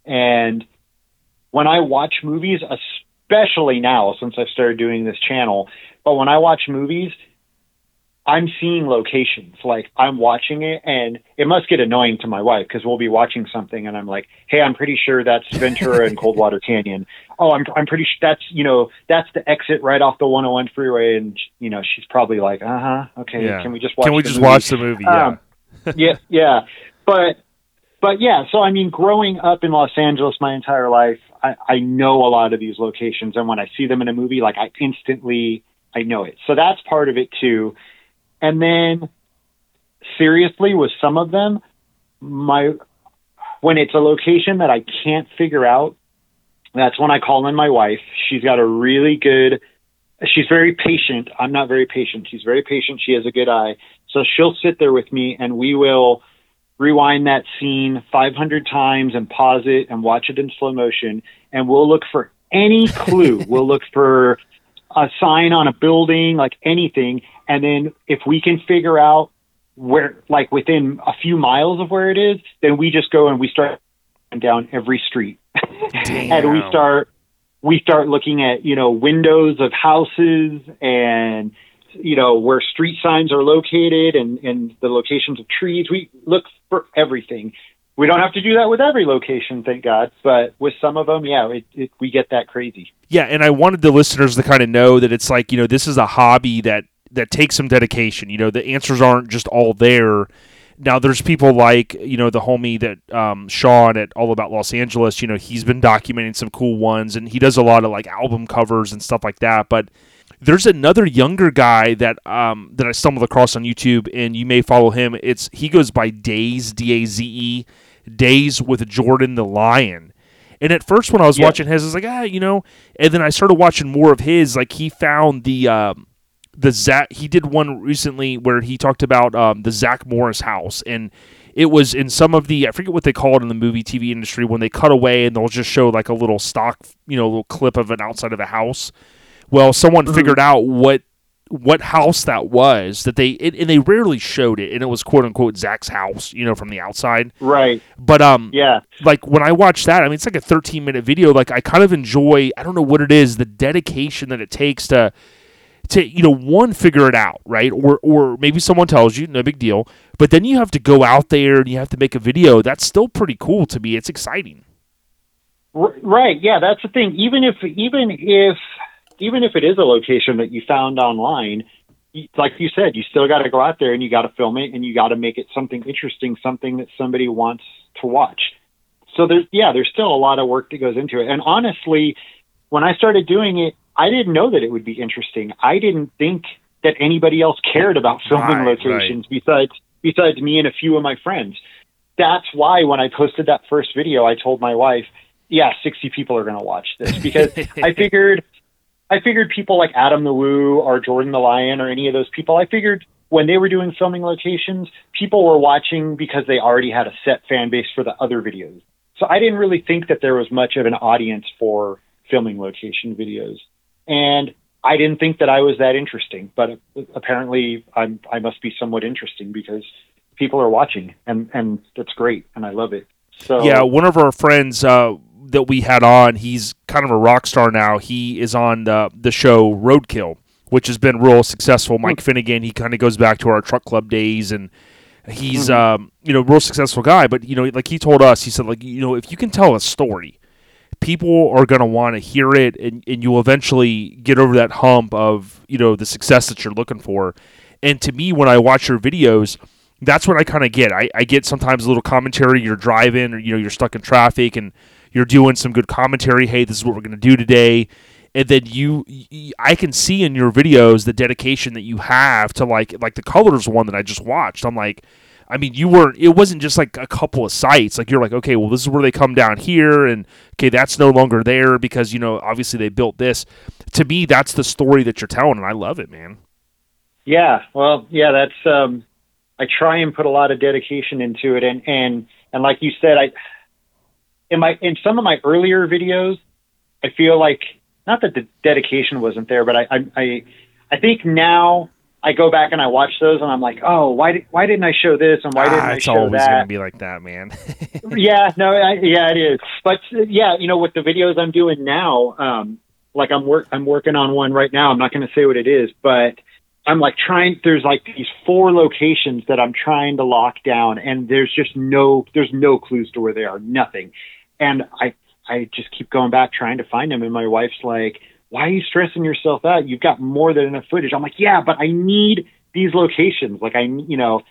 and when I watch movies, especially now since I've started doing this channel, but when I watch movies, I'm seeing locations. Like I'm watching it, and it must get annoying to my wife because we'll be watching something, and I'm like, "Hey, I'm pretty sure that's Ventura and Coldwater Canyon." Oh, I'm I'm pretty sure that's you know that's the exit right off the 101 freeway, and you know she's probably like, "Uh huh, okay, Yeah. can we just watch? Can we the just movie?" watch the movie? Yeah. Um, yeah, yeah, but but yeah. So I mean, growing up in Los Angeles my entire life, I, I know a lot of these locations, and when I see them in a movie, like I instantly I know it. So that's part of it too. And then seriously, with some of them, my when it's a location that I can't figure out, that's when I call in my wife. She's got a really good she's very patient. I'm not very patient. She's very patient. She has a good eye. So she'll sit there with me and we will rewind that scene 500 times and pause it and watch it in slow motion. And we'll look for any clue. we'll look for a sign on a building, like anything. And then if we can figure out where, like within a few miles of where it is, then we just go and we start down every street. and we start we start looking at you know windows of houses and you know where street signs are located and and the locations of trees. We look for everything. We don't have to do that with every location thank god but with some of them yeah it, it, we get that crazy. Yeah, and I wanted the listeners to kind of know that it's like you know this is a hobby that that takes some dedication. You know, the answers aren't just all there. Now, there's people like you know the homie that um, Sean at All About Los Angeles. You know, he's been documenting some cool ones, and he does a lot of like album covers and stuff like that. But there's another younger guy that um, that I stumbled across on YouTube, and you may follow him. It's he goes by Daze D A Z E Daze with Jordan the Lion. And at first, when I was Yeah. watching his, I was like, ah, you know. And then I started watching more of his. Like he found the um, the Zach. He did one recently where he talked about um, the Zach Morris house, and it was in some of the I forget what they call it in the movie TV industry when they cut away and they'll just show like a little stock, you know, little clip of an outside of a house. Well, someone figured out what what house that was that they it, and they rarely showed it, and it was quote unquote Zach's house, you know, from the outside. right But um, yeah like when I watch that, I mean, it's like a 13 minute video. Like I kind of enjoy. I don't know what it is, the dedication that it takes to, to you know, one figure it out, right? Or or maybe someone tells you, no big deal. But then you have to go out there and you have to make a video. That's still pretty cool to me. It's exciting. Right. Yeah, that's the thing. Even if even if even if it is a location that you found online, like you said, you still got to go out there and you got to film it and you got to make it something interesting, something that somebody wants to watch. So there's yeah, there's still a lot of work that goes into it. And honestly, when I started doing it, I didn't know that it would be interesting. I didn't think that anybody else cared about filming Right, locations besides besides me and a few of my friends. That's why when I posted that first video, I told my wife, "Yeah, 60 people are going to watch this because I figured I figured people like Adam the Woo or Jordan the Lion or any of those people, I figured when they were doing filming locations, people were watching because they already had a set fan base for the other videos. So I didn't really think that there was much of an audience for filming location videos. And I didn't think that I was that interesting, but apparently I'm, I must be somewhat interesting because people are watching and, and that's great. And I love it. So Yeah, one of our friends uh, that we had on, he's kind of a rock star now. He is on the the show Roadkill, which has been real successful. Mike Finnegan, he kind of goes back to our truck club days, and he's um, you know real successful guy. But you know, like he told us, he said like you know if you can tell a story, people are going to want to hear it, and, and you'll eventually get over that hump of you know the success that you're looking for. And to me, when I watch your videos, that's what I kind of get. I, I get sometimes a little commentary. You're driving, or you know, you're stuck in traffic, and you're doing some good commentary. Hey, this is what we're going to do today, and then you, i can see in your videos the dedication that you have to like like the colors one that I just watched. I'm like, I mean, you weren't. It wasn't just like a couple of sites. Like you're like, okay, well, this is where they come down here, and okay, that's no longer there because you know obviously they built this. To me, that's the story that you're telling, and I love it, man. Yeah, well, yeah, that's um I try and put a lot of dedication into it and and and like you said, I in my in some of my earlier videos, I feel like not that the dedication wasn't there, but I I I, I think now I go back and I watch those and I'm like, "Oh, why did why didn't I show this and why didn't ah, I show that? it's always gonna be like that, man. yeah, no, I, yeah, it is. But yeah, you know, with the videos I'm doing now, um, like I'm work, I'm working on one right now. I'm not going to say what it is, but I'm like trying. There's like these four locations that I'm trying to lock down, and there's just no, there's no clues to where they are, nothing. And I, I just keep going back trying to find them, and my wife's like, "Why are you stressing yourself out? You've got more than enough footage." I'm like, "Yeah, but I need these locations. Like I, you know."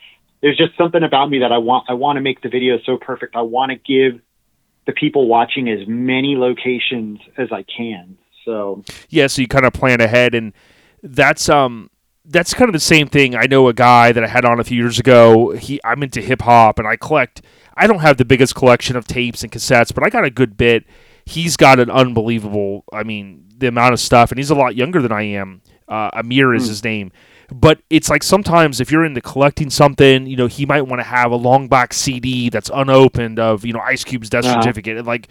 There's just something about me that I want. I want to make the video so perfect. I want to give the people watching as many locations as I can. So yeah, so you kind of plan ahead, and that's um that's kind of the same thing. I know a guy that I had on a few years ago. He I'm into hip hop, and I collect. I don't have the biggest collection of tapes and cassettes, but I got a good bit. He's got an unbelievable. I mean, the amount of stuff, and he's a lot younger than I am. Uh, Amir is his name. But it's like sometimes if you're into collecting something, you know, he might want to have a long box CD that's unopened of, you know, Ice Cube's death Uh-huh. certificate. It like,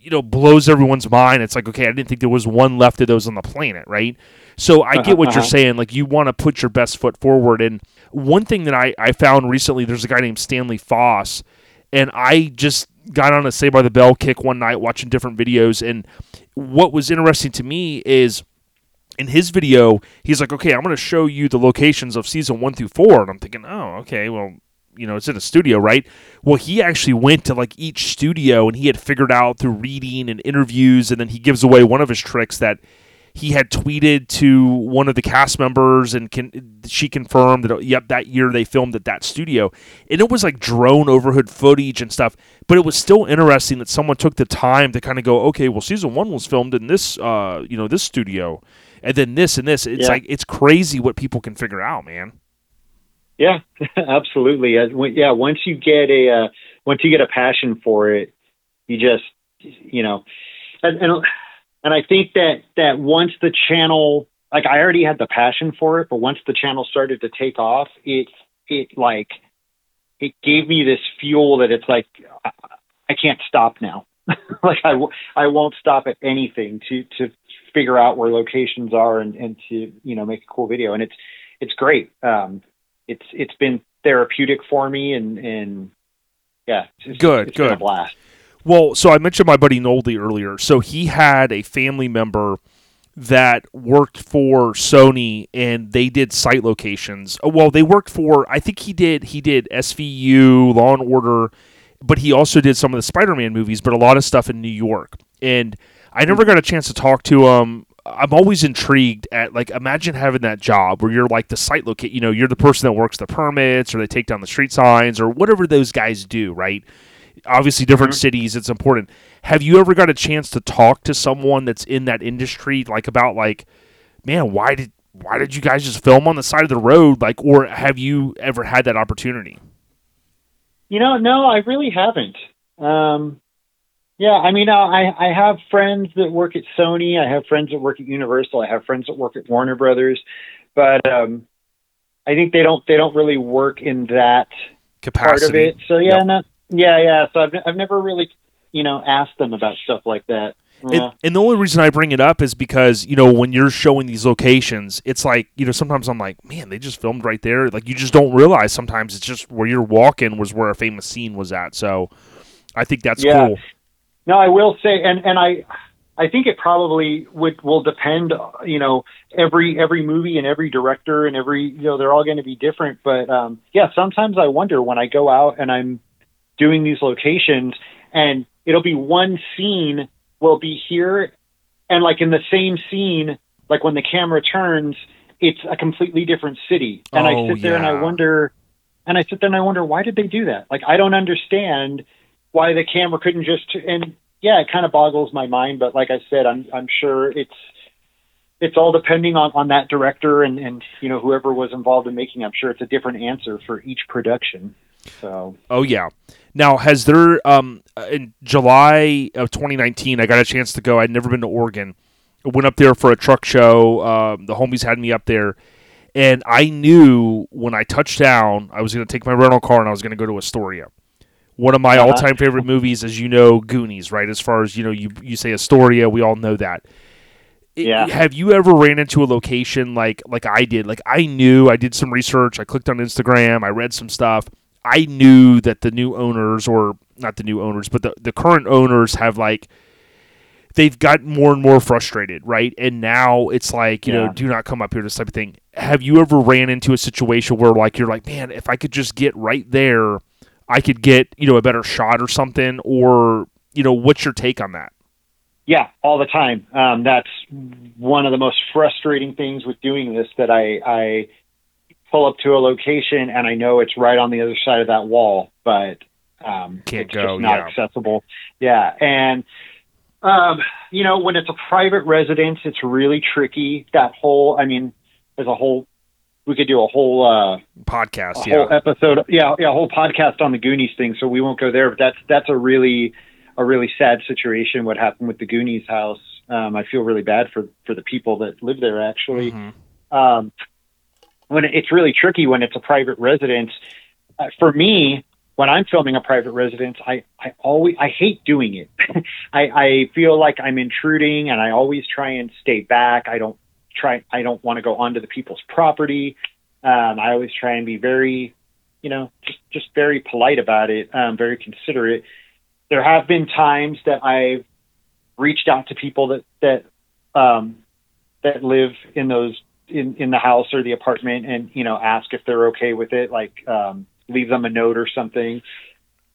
you know, blows everyone's mind. It's like, okay, I didn't think there was one left of those on the planet, right? So I get what you're Uh-huh. saying. Like, you want to put your best foot forward. And one thing that I, I found recently, there's a guy named Stanley Foss, and I just got on a Saved by the Bell kick one night watching different videos. And what was interesting to me is in his video, he's like, okay, I'm going to show you the locations of season one through four. And I'm thinking, oh, okay, well, you know, it's in a studio, right? Well, he actually went to like each studio and he had figured out through reading and interviews. And then he gives away one of his tricks that he had tweeted to one of the cast members and can she confirmed that yep that year they filmed at that studio and it was like drone overhead footage and stuff but it was still interesting that someone took the time to kind of go okay well season one was filmed in this uh you know this studio and then this and this it's Yeah. like it's crazy what people can figure out man yeah, absolutely. Uh, Yeah, once you get a uh, once you get a passion for it, you just you know, and and, and I think that that once the channel like I already had the passion for it, but once the channel started to take off, it it like it gave me this fuel that it's like I, I can't stop now. like I, w- I won't stop at anything to to figure out where locations are and, and to you know make a cool video and it's it's great. Um, it's it's been therapeutic for me and and yeah, it's just- Good, it's been a good. blast. Well, so I mentioned my buddy Noldy earlier. So he had a family member that worked for Sony and they did site locations. Oh, Well, they worked for I think he did he did SVU, Law and Order, but he also did some of the Spider-Man movies, but a lot of stuff in New York. And I never got a chance to talk to him. I'm always intrigued at like imagine having that job where you're like the site locate, you know, you're the person that works the permits or they take down the street signs or whatever those guys do, right? Obviously different cities it's important have you ever got a chance to talk to someone that's in that industry like about like man why did why did you guys just film on the side of the road like or have you ever had that opportunity You know, no, I really haven't. Um, yeah, I mean, uh, I I have friends that work at Sony. I have friends that work at Universal. I have friends that work at Warner Brothers, but um, I think they don't they don't really work in that part of capacity it. So yeah, Yep. not, yeah, yeah. So I've I've never really you know asked them about stuff like that. Yeah. And, and the only reason I bring it up is because you know when you're showing these locations, it's like you know sometimes I'm like, man, they just filmed right there. Like you just don't realize sometimes it's just where you're walking was where a famous scene was at. So I think that's Yeah. cool. No, I will say, and and I, I think it probably would will depend. You know, every every movie and every director and every you know they're all going to be different. But um, yeah, sometimes I wonder when I go out and I'm doing these locations, and it'll be one scene will be here, and like in the same scene, like when the camera turns, it's a completely different city, and Oh, I sit there and I wonder, and I sit there and I wonder why did they do that? Like I don't understand why the camera couldn't just and yeah, it kind of boggles my mind. But like I said, I'm I'm sure it's it's all depending on on that director and and you know whoever was involved in making. I'm sure it's a different answer for each production. So Oh yeah. Now, has there um in July of 2019? I got a chance to go. I'd never been to Oregon. I went up there for a truck show. Um, the homies had me up there, and I knew when I touched down, I was going to take my rental car and I was going to go to Astoria. One of my Uh-huh. all-time favorite movies, as you know, Goonies. Right? As far as you know, you you say Astoria, we all know that. It- Yeah. Have you ever ran into a location like like I did? Like I knew I did some research. I clicked on Instagram. I read some stuff. I knew that the new owners, or not the new owners, but the the current owners have like they've got more and more frustrated, right? And now it's like you know, do not come up here, this type of thing. Have you ever ran into a situation where like you're like, man, if I could just get right there, I could get you know a better shot or something, or you know, what's your take on that? Yeah, all the time. Um, that's one of the most frustrating things with doing this. That I, I pull up to a location and I know it's right on the other side of that wall, but um, Can't it's go, just not yeah. accessible. Yeah, and um, you know when it's a private residence, it's really tricky. That whole, I mean, there's a whole. We could do a whole uh, Podcast, a yeah. whole episode, yeah, yeah, a whole podcast on the Goonies thing. So we won't go there. But that's that's a really a really sad situation. What happened with the Goonies house? Um, I feel really bad for for the people that live there. Actually, Mhm. um, when it's really tricky when it's a private residence. Uh, for me, when I'm filming a private residence, I I always I hate doing it. I I feel like I'm intruding, and I always try and stay back. I don't try. I don't want to go onto the people's property. Um, I always try and be very, you know, just just very polite about it, um, very considerate. There have been times that I've reached out to people that that um, that live in those in in the house or the apartment, and you know, ask if they're okay with it, like um, leave them a note or something.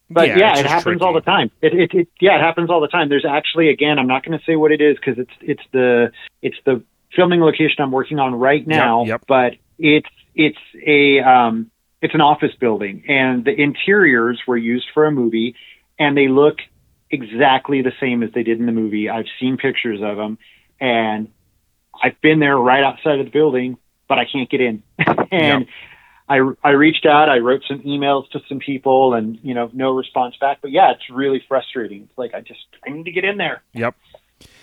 But yeah, it's it happens all the time. It, it, it yeah, it happens all the time. There's actually again, I'm not going to say what it is because it's it's the it's the filming location I'm working on right now. yep. But it's it's a um, it's an office building, and the interiors were used for a movie, and they look exactly the same as they did in the movie. I've seen pictures of them, and I've been there right outside of the building, but I can't get in. and I I reached out, I wrote some emails to some people, and you know, no response back. But yeah, it's really frustrating. It's like I just I need to get in there. Yep.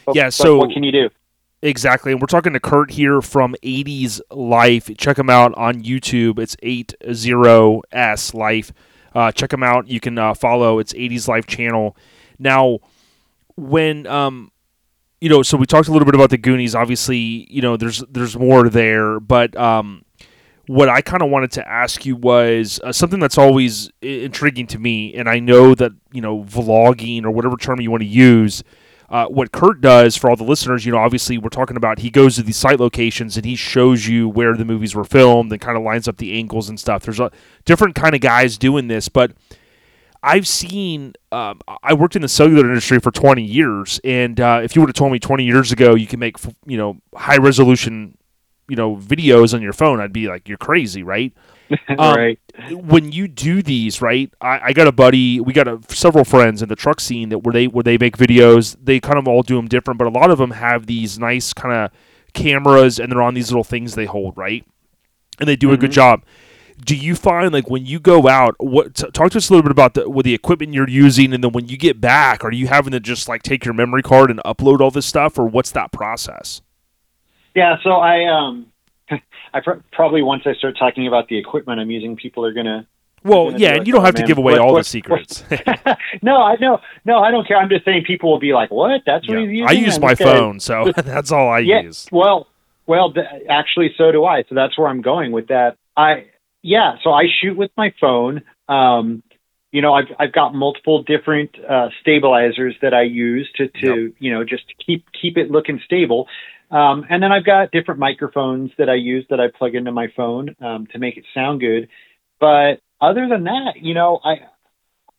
But, Yeah, but so- what can you do? Exactly. And we're talking to Kurt here from 80s Life. Check him out on YouTube. It's 80S Life. Uh, check him out. You can uh, follow its 80s Life channel. Now, when um, you know, so we talked a little bit about the Goonies. Obviously, you know, there's there's more there, but um, what I kind of wanted to ask you was uh, something that's always i- intriguing to me, and I know that you know, vlogging or whatever term you want to use. Uh, what Kurt does for all the listeners, you know, obviously we're talking about he goes to these site locations and he shows you where the movies were filmed and kind of lines up the angles and stuff. There's a different kind of guys doing this, but I've seen. Um, I worked in the cellular industry for 20 years, and uh, if you would have told me 20 years ago you can make you know high resolution you know videos on your phone, I'd be like, you're crazy, right? Um, right. when you do these, right? I, I got a buddy. We got a, several friends in the truck scene that where they where they make videos. They kind of all do them different, but a lot of them have these nice kind of cameras, and they're on these little things they hold, right? And they do a good job. Do you find like when you go out, what t- talk to us a little bit about the with the equipment you're using, and then when you get back, are you having to just like take your memory card and upload all this stuff, or what's that process? Yeah, so I um I pr- probably once I start talking about the equipment I'm using, people are gonna. Well, gonna yeah, and like, you don't "Oh, have to give away what- all the secrets. no, I no no I don't care. I'm just saying people will be like, "What? That's what Yeah. he's using." I use And my phone, so that's all I yeah, use. Well, well, th- actually, so do I. So that's where I'm going with that. I yeah. So I shoot with my phone. Um, you know, I've I've got multiple different uh, stabilizers that I use to to you know just keep keep it looking stable. Um, and then I've got different microphones that I use that I plug into my phone um, to make it sound good. But other than that, you know, I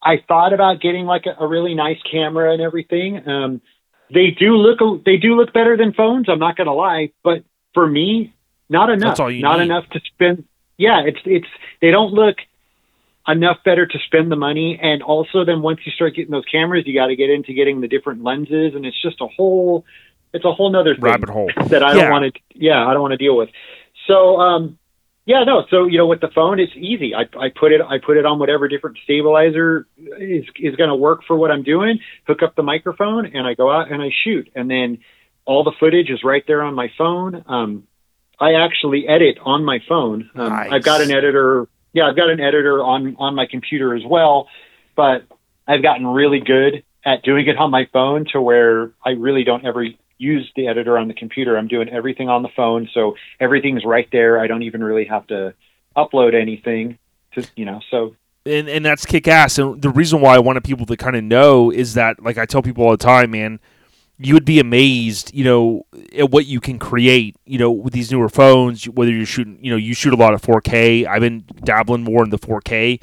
I thought about getting like a, a really nice camera and everything. Um, they do look they do look better than phones. I'm not going to lie, but for me, not enough. That's all you not need. enough to spend. Yeah, it's it's they don't look enough better to spend the money. And also, then once you start getting those cameras, you got to get into getting the different lenses, and it's just a whole it's a whole nother thing Rabbit hole. that I Yeah. don't want to. Yeah, I don't want to deal with. So, um, yeah, no. So you know, with the phone, it's easy. I, I put it, I put it on whatever different stabilizer is is going to work for what I'm doing. Hook up the microphone, and I go out and I shoot, and then all the footage is right there on my phone. Um, I actually edit on my phone. Um, Nice. I've got an editor. Yeah, I've got an editor on on my computer as well, but I've gotten really good at doing it on my phone to where I really don't ever use the editor on the computer. I'm doing everything on the phone, so everything's right there. I don't even really have to upload anything to you know. So and and that's kick ass. And the reason why I wanted people to kind of know is that, like I tell people all the time, man, you would be amazed, you know, at what you can create, you know, with these newer phones. Whether you're shooting, you know, you shoot a lot of 4K. I've been dabbling more in the 4K.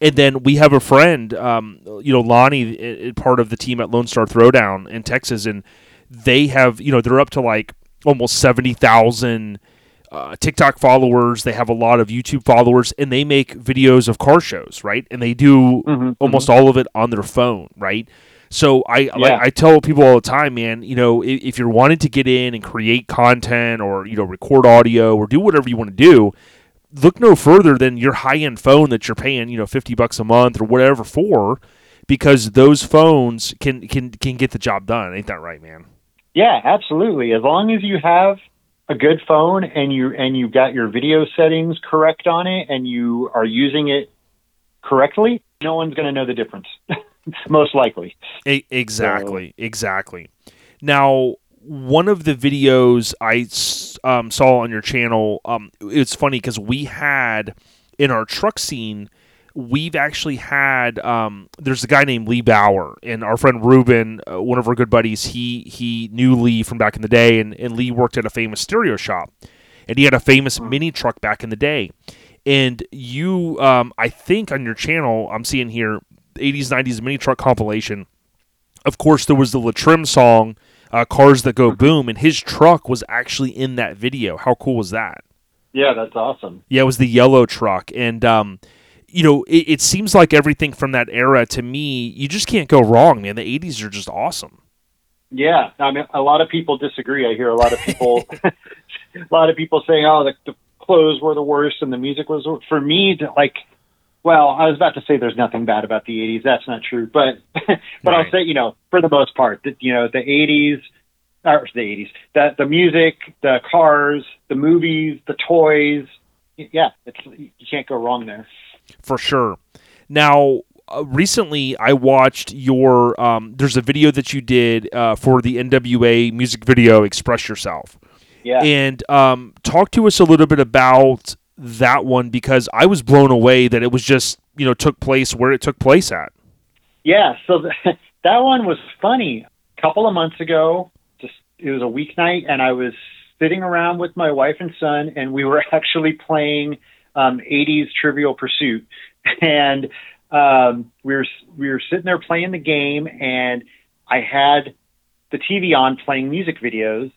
And then we have a friend, um, you know, Lonnie, i- i- part of the team at Lone Star Throwdown in Texas, and they have, you know, they're up to like almost seventy thousand uh, TikTok followers. They have a lot of YouTube followers, and they make videos of car shows, right? And they do Mhm, almost all of it on their phone, right? So I like I tell people all the time, man. You know, if, if you're wanting to get in and create content, or you know, record audio, or do whatever you want to do, look no further than your high end phone that you're paying, you know, fifty bucks a month or whatever for, because those phones can can can get the job done. Ain't that right, man? yeah, absolutely. As long as you have a good phone and you and you got your video settings correct on it and you are using it correctly, no one's going to know the difference. Most likely. E- exactly, exactly. Now, one of the videos I um, saw on your channel, um, it's funny because we had in our truck scene, we've actually had. Um, there's a guy named Lee Bauer, and our friend Ruben, uh, one of our good buddies. He he knew Lee from back in the day, and, and Lee worked at a famous stereo shop, and he had a famous mini truck back in the day. And you, um, I think on your channel, I'm seeing here, 80s 90s mini truck compilation. Of course, there was the L'Trimm song, uh, "Cars That Go Boom," and his truck was actually in that video. How cool was that? Yeah, that's awesome. Yeah, it was the yellow truck, and um, you know, it, it seems like everything from that era to me, you just can't go wrong, man. The '80s are just awesome. Yeah, I mean, a lot of people disagree. I hear a lot of people, a lot of people saying, "Oh, the, the clothes were the worst and the music was." For me, to, like, well, I was about to say there's nothing bad about the '80s. That's not true, but but I'll say, you know, for the most part, that you know, the '80s, or the '80s, the the music, the cars, the movies, the toys. Yeah, it's you can't go wrong there. for sure. Now, uh, recently I watched your. Um, there's a video that you did uh, for the NWA music video "Express Yourself," Yeah. and um, talk to us a little bit about that one because I was blown away that it was just you know took place where it took place at. Yeah, so th- that one was funny. A couple of months ago, just it was a weeknight, and I was sitting around with my wife and son, and we were actually playing um, '80s Trivial Pursuit, and um, we were we were sitting there playing the game, and I had the TV on playing music videos,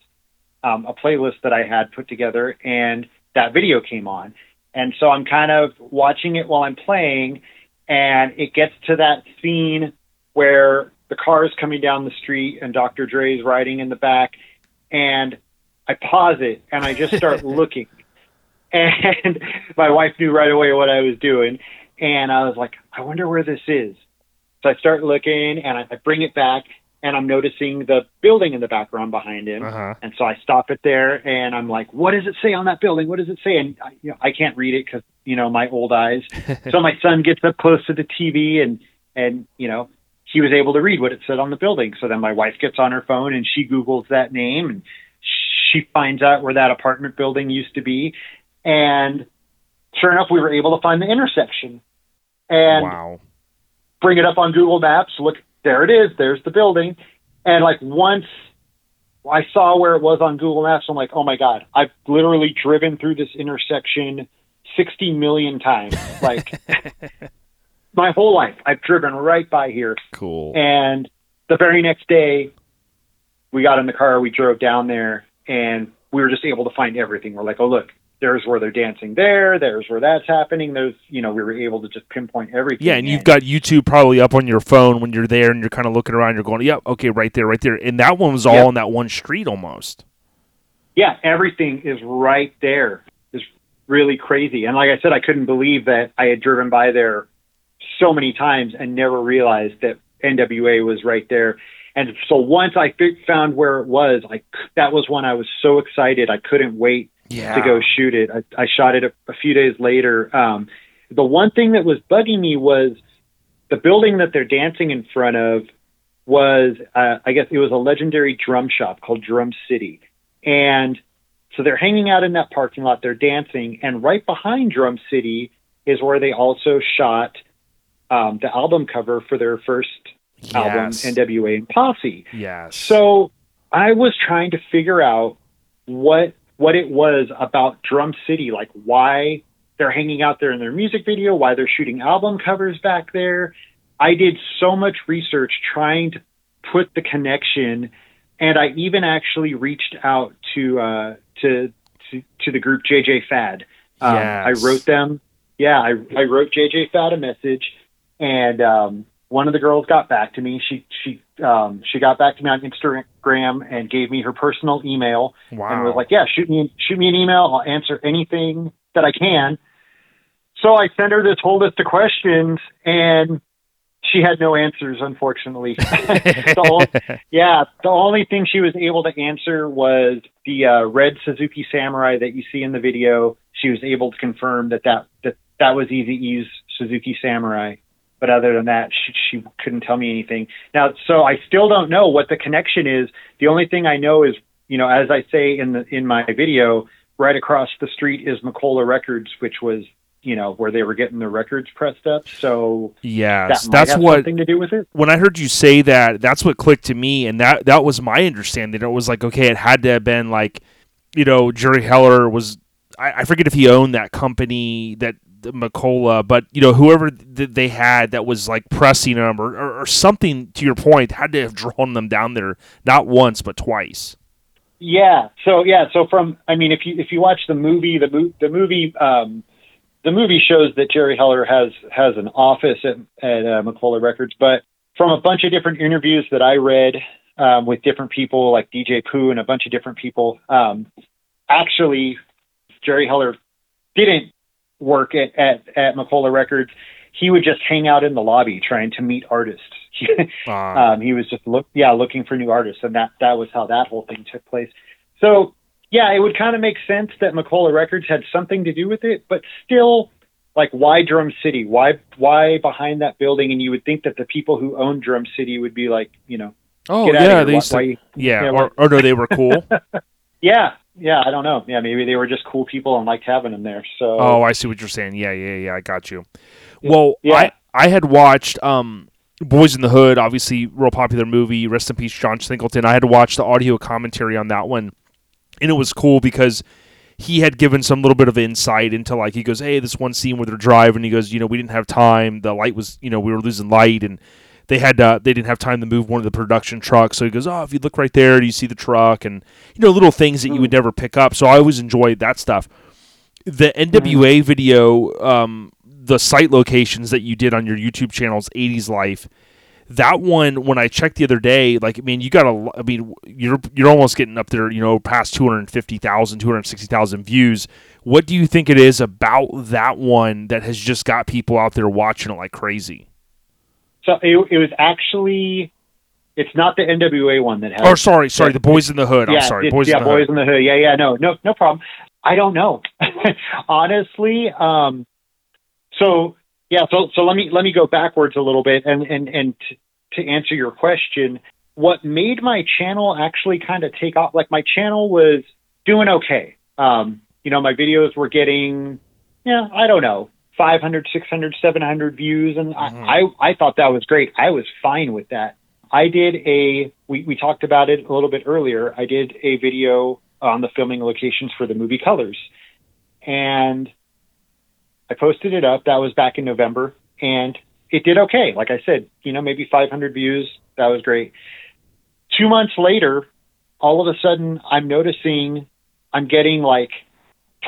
um, a playlist that I had put together, and that video came on, and so I'm kind of watching it while I'm playing and it gets to that scene where the car is coming down the street and Dr. Dre's riding in the back, and I pause it and I just start looking, and my wife knew right away what I was doing, and I was like, I wonder where this is. So I start looking and I, I bring it back, and I'm noticing the building in the background behind him. Uh-huh. And so I stop it there and I'm like, what does it say on that building? What does it say? And I, you know, I can't read it because, you know, my old eyes. so my son gets up close to the TV and, and, you know, he was able to read what it said on the building. So then my wife gets on her phone and she Googles that name and she finds out where that apartment building used to be. And sure enough, we were able to find the intersection and wow. bring it up on Google Maps. Look, there it is. There's the building. And like once I saw where it was on Google Maps, I'm like, oh my God, I've literally driven through this intersection 60 million times. Like my whole life, I've driven right by here. Cool. And the very next day, we got in the car, we drove down there, and we were just able to find everything. We're like, oh, look, there's where they're dancing there, there's where that's happening. There's, you know, we were able to just pinpoint everything. Yeah, and you've got YouTube probably up on your phone when you're there and you're kind of looking around. You're going, "Yep, okay, right there, right there." And that one was all Yep. on that one street almost. yeah, everything is right there. It's really crazy. And like I said, I couldn't believe that I had driven by there so many times and never realized that NWA was right there. And so once I found where it was, I that was when I was so excited. I couldn't wait Yeah. to go shoot it. I, I shot it a, a few days later. Um, the one thing that was bugging me was the building that they're dancing in front of was, uh, I guess it was a legendary drum shop called Drum City. And so they're hanging out in that parking lot, they're dancing, and right behind Drum City is where they also shot um, the album cover for their first album, NWA and Posse. Yes. So I was trying to figure out what what it was about Drum City, like why they're hanging out there in their music video, why they're shooting album covers back there. I did so much research trying to put the connection, and I even actually reached out to uh, to, to to the group JJ Fad. Um, Yes. I wrote them. Yeah, I I wrote JJ Fad a message, and um, one of the girls got back to me. She she um, she got back to me on Instagram and gave me her personal email and was like, "Yeah, shoot me shoot me an email. I'll answer anything that I can." So I sent her this whole list of questions, and she had no answers, unfortunately. the whole, yeah, the only thing she was able to answer was the uh, red Suzuki Samurai that you see in the video. She was able to confirm that that that, that was Eazy-E's Suzuki Samurai. But other than that, she, she couldn't tell me anything. Now, so I still don't know what the connection is. The only thing I know is, you know, as I say in the in my video, right across the street is Macola Records, which was, you know, where they were getting their records pressed up. So yeah, that That's have what something to do with it. when I heard you say that, that's what clicked to me, and that that was my understanding. It was like, okay, it had to have been like, you know, Jerry Heller was. I, I forget if he owned that company that Macola, but you know, whoever th- they had that was like pressing them or, or, or something. To your point, had to have drawn them down there not once but twice. Yeah. So yeah. So from I mean, if you if you watch the movie, the mo- the movie um, the movie shows that Jerry Heller has has an office at at uh, Macola Records, but from a bunch of different interviews that I read um, with different people like DJ Pooh and a bunch of different people, um, actually Jerry Heller didn't work at, at at Macola Records. He would just hang out in the lobby trying to meet artists. Uh, um, he was just look yeah looking for new artists and that that was how that whole thing took place so yeah it would kind of make sense that macola records had something to do with it but still like why drum city why why behind that building and you would think that the people who own drum city would be like you know oh get out yeah, of here. they Why- to, why- yeah, yeah, or, or no, they were cool. yeah yeah i don't know yeah maybe they were just cool people and liked having them there so Oh, I see what you're saying. Yeah, yeah, yeah. I got you. Well, Yeah. I I had watched um Boys in the Hood, obviously real popular movie. Rest in peace, John Singleton. I had to watch the audio commentary on that one, and it was cool because he had given some little bit of insight into like he goes, hey, this one scene where they're driving. He goes, you know, we didn't have time. The light was, you know, we were losing light and. They had to, they didn't have time to move one of the production trucks, so he goes, "Oh, if you look right there, do you see the truck, and you know little things that you would hmm. never pick up." So I always enjoyed that stuff the NWA hmm. video, um, the site locations that you did on your YouTube channel's 80s Life, that one when I checked the other day, like I mean, you got a, I mean, you're you're almost getting up there, you know, past 250,000, 260,000 views. What do you think it is about that one that has just got people out there watching it like crazy? So it, it was actually it's not the nwa one that has Or sorry, sorry, the Boys in the Hood. I'm sorry, Boys yeah, in the hood. Yeah, boys Hood. in the hood. Yeah, yeah, no, no, no problem. I don't know, honestly. Um, so yeah, so so let me let me go backwards a little bit and and and t- to answer your question, what made my channel actually kind of take off? Like my channel was doing okay. Um, you know, my videos were getting, yeah, I don't know, 500, 600, 700 views, and I, mm-hmm. I I thought that was great. I was fine with that. I did a we, we talked about it a little bit earlier. I did a video on the filming locations for the movie Colors. And I posted it up. That was back in November and it did okay. Like I said, you know, maybe 500 views. That was great. 2 months later, all of a sudden I'm noticing I'm getting like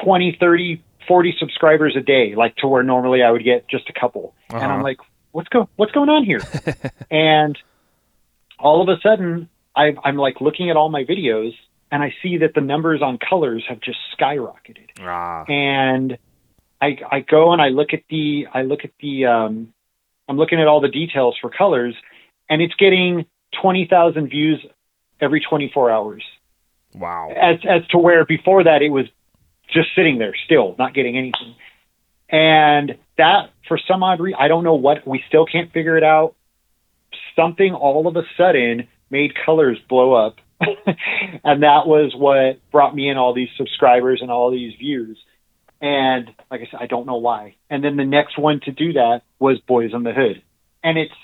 20, 30, 40 subscribers a day, like to where normally I would get just a couple. And I'm Uh-huh. like, what's go what's going on here? and all of a sudden, I, I'm like looking at all my videos, and I see that the numbers on colors have just skyrocketed. Ah. And I I go and I look at the I look at the um, I'm looking at all the details for colors, and it's getting twenty thousand views every 24 hours. Wow. As as to where before that it was just sitting there still, not getting anything. And that, for some odd reason, I don't know what, we still can't figure it out. Something all of a sudden made colors blow up. and that was what brought me in all these subscribers and all these views. And like I said, I don't know why. And then the next one to do that was Boyz n the Hood. And it's,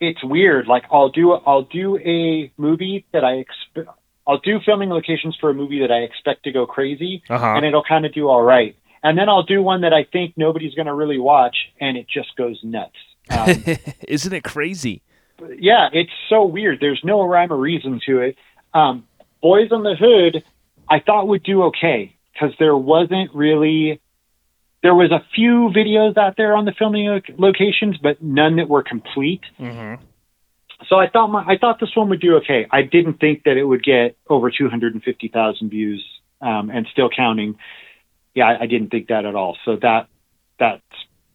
it's weird. Like I'll do, I'll do a movie that I expect, I'll do filming locations for a movie that I expect to go crazy Uh huh. and it'll kind of do all right. And then I'll do one that I think nobody's going to really watch, and it just goes nuts. Um, Isn't it crazy? yeah, it's so weird. There's no rhyme or reason to it. Um, Boyz n the Hood, I thought would do okay because there wasn't really. There was a few videos out there on the filming lo- locations, but none that were complete. Mm-hmm. So I thought my, I thought this one would do okay. I didn't think that it would get over 250,000 views um, and still counting. Yeah, I, I didn't think that at all. So that that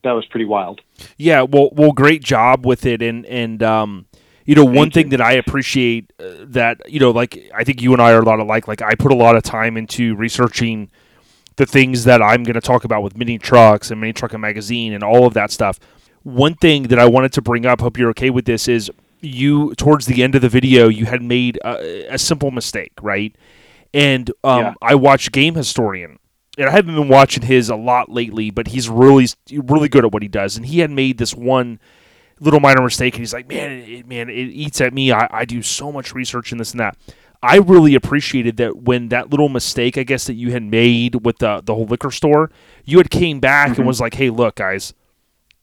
that was pretty wild. Yeah, well, well, great job with it, and and um, you know, one Thank thing you. that I appreciate uh, that you know, like I think you and I are a lot alike. Like I put a lot of time into researching the things that I'm going to talk about with mini trucks and mini trucking magazine and all of that stuff. One thing that I wanted to bring up, hope you're okay with this, is you towards the end of the video you had made a, a simple mistake, right? And um, Yeah. I watched Gaming Historian, and I haven't been watching his a lot lately, but he's really really good at what he does. And he had made this one little minor mistake, and he's like, "Man, it, man, it eats at me. I, I do so much research in this and that." I really appreciated that when that little mistake, I guess, that you had made with the the whole liquor store, you had came back and was like, "Hey, look, guys,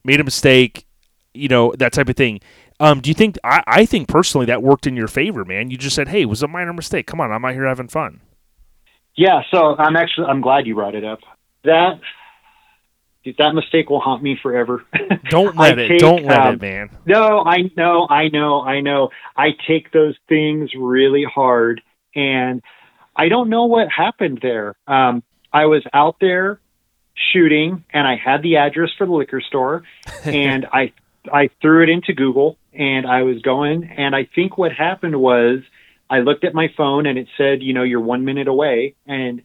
made a mistake," you know, that type of thing. Um, do you think? I, I think personally that worked in your favor, man. You just said, "Hey, it was a minor mistake. Come on, I'm out here having fun." Yeah, so I'm actually I'm glad you brought it up. That that mistake will haunt me forever. Don't let it. take, don't let um, it, man. No, I know, I know, I know. I take those things really hard, and I don't know what happened there. Um, I was out there shooting, and I had the address for the liquor store, and I I threw it into Google, and I was going, and I think what happened was I looked at my phone, and it said, you know, you're one minute away, and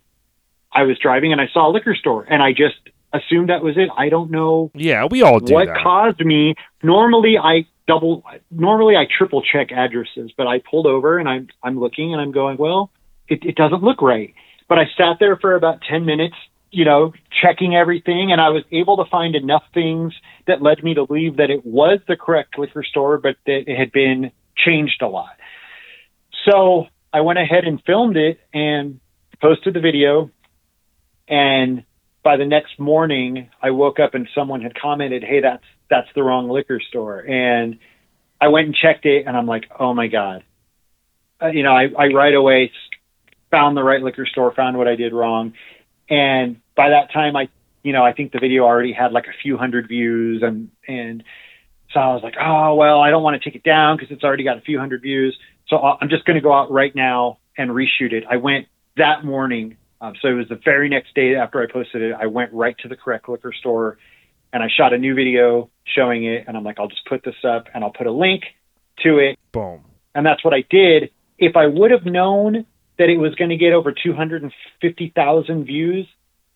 I was driving, and I saw a liquor store, and I just assumed that was it. I don't know Yeah, we all do what that. caused me normally i double normally i triple check addresses but i pulled over and i'm i'm looking and i'm going well it, it doesn't look right but i sat there for about 10 minutes you know checking everything and i was able to find enough things that led me to believe that it was the correct liquor store but that it had been changed a lot so i went ahead and filmed it and posted the video and by the next morning I woke up and someone had commented, "Hey, that's that's the wrong liquor store." And I went and checked it and I'm like, "Oh my god." Uh, you know, I I right away found the right liquor store, found what I did wrong. And by that time I, you know, I think the video already had like a few hundred views and and so I was like, "Oh, well, I don't want to take it down because it's already got a few hundred views." So I- I'm just going to go out right now and reshoot it. I went that morning um, so it was the very next day after I posted it. I went right to the correct liquor store and I shot a new video showing it. And I'm like, I'll just put this up and I'll put a link to it. Boom. And that's what I did. If I would have known that it was going to get over 250,000 views,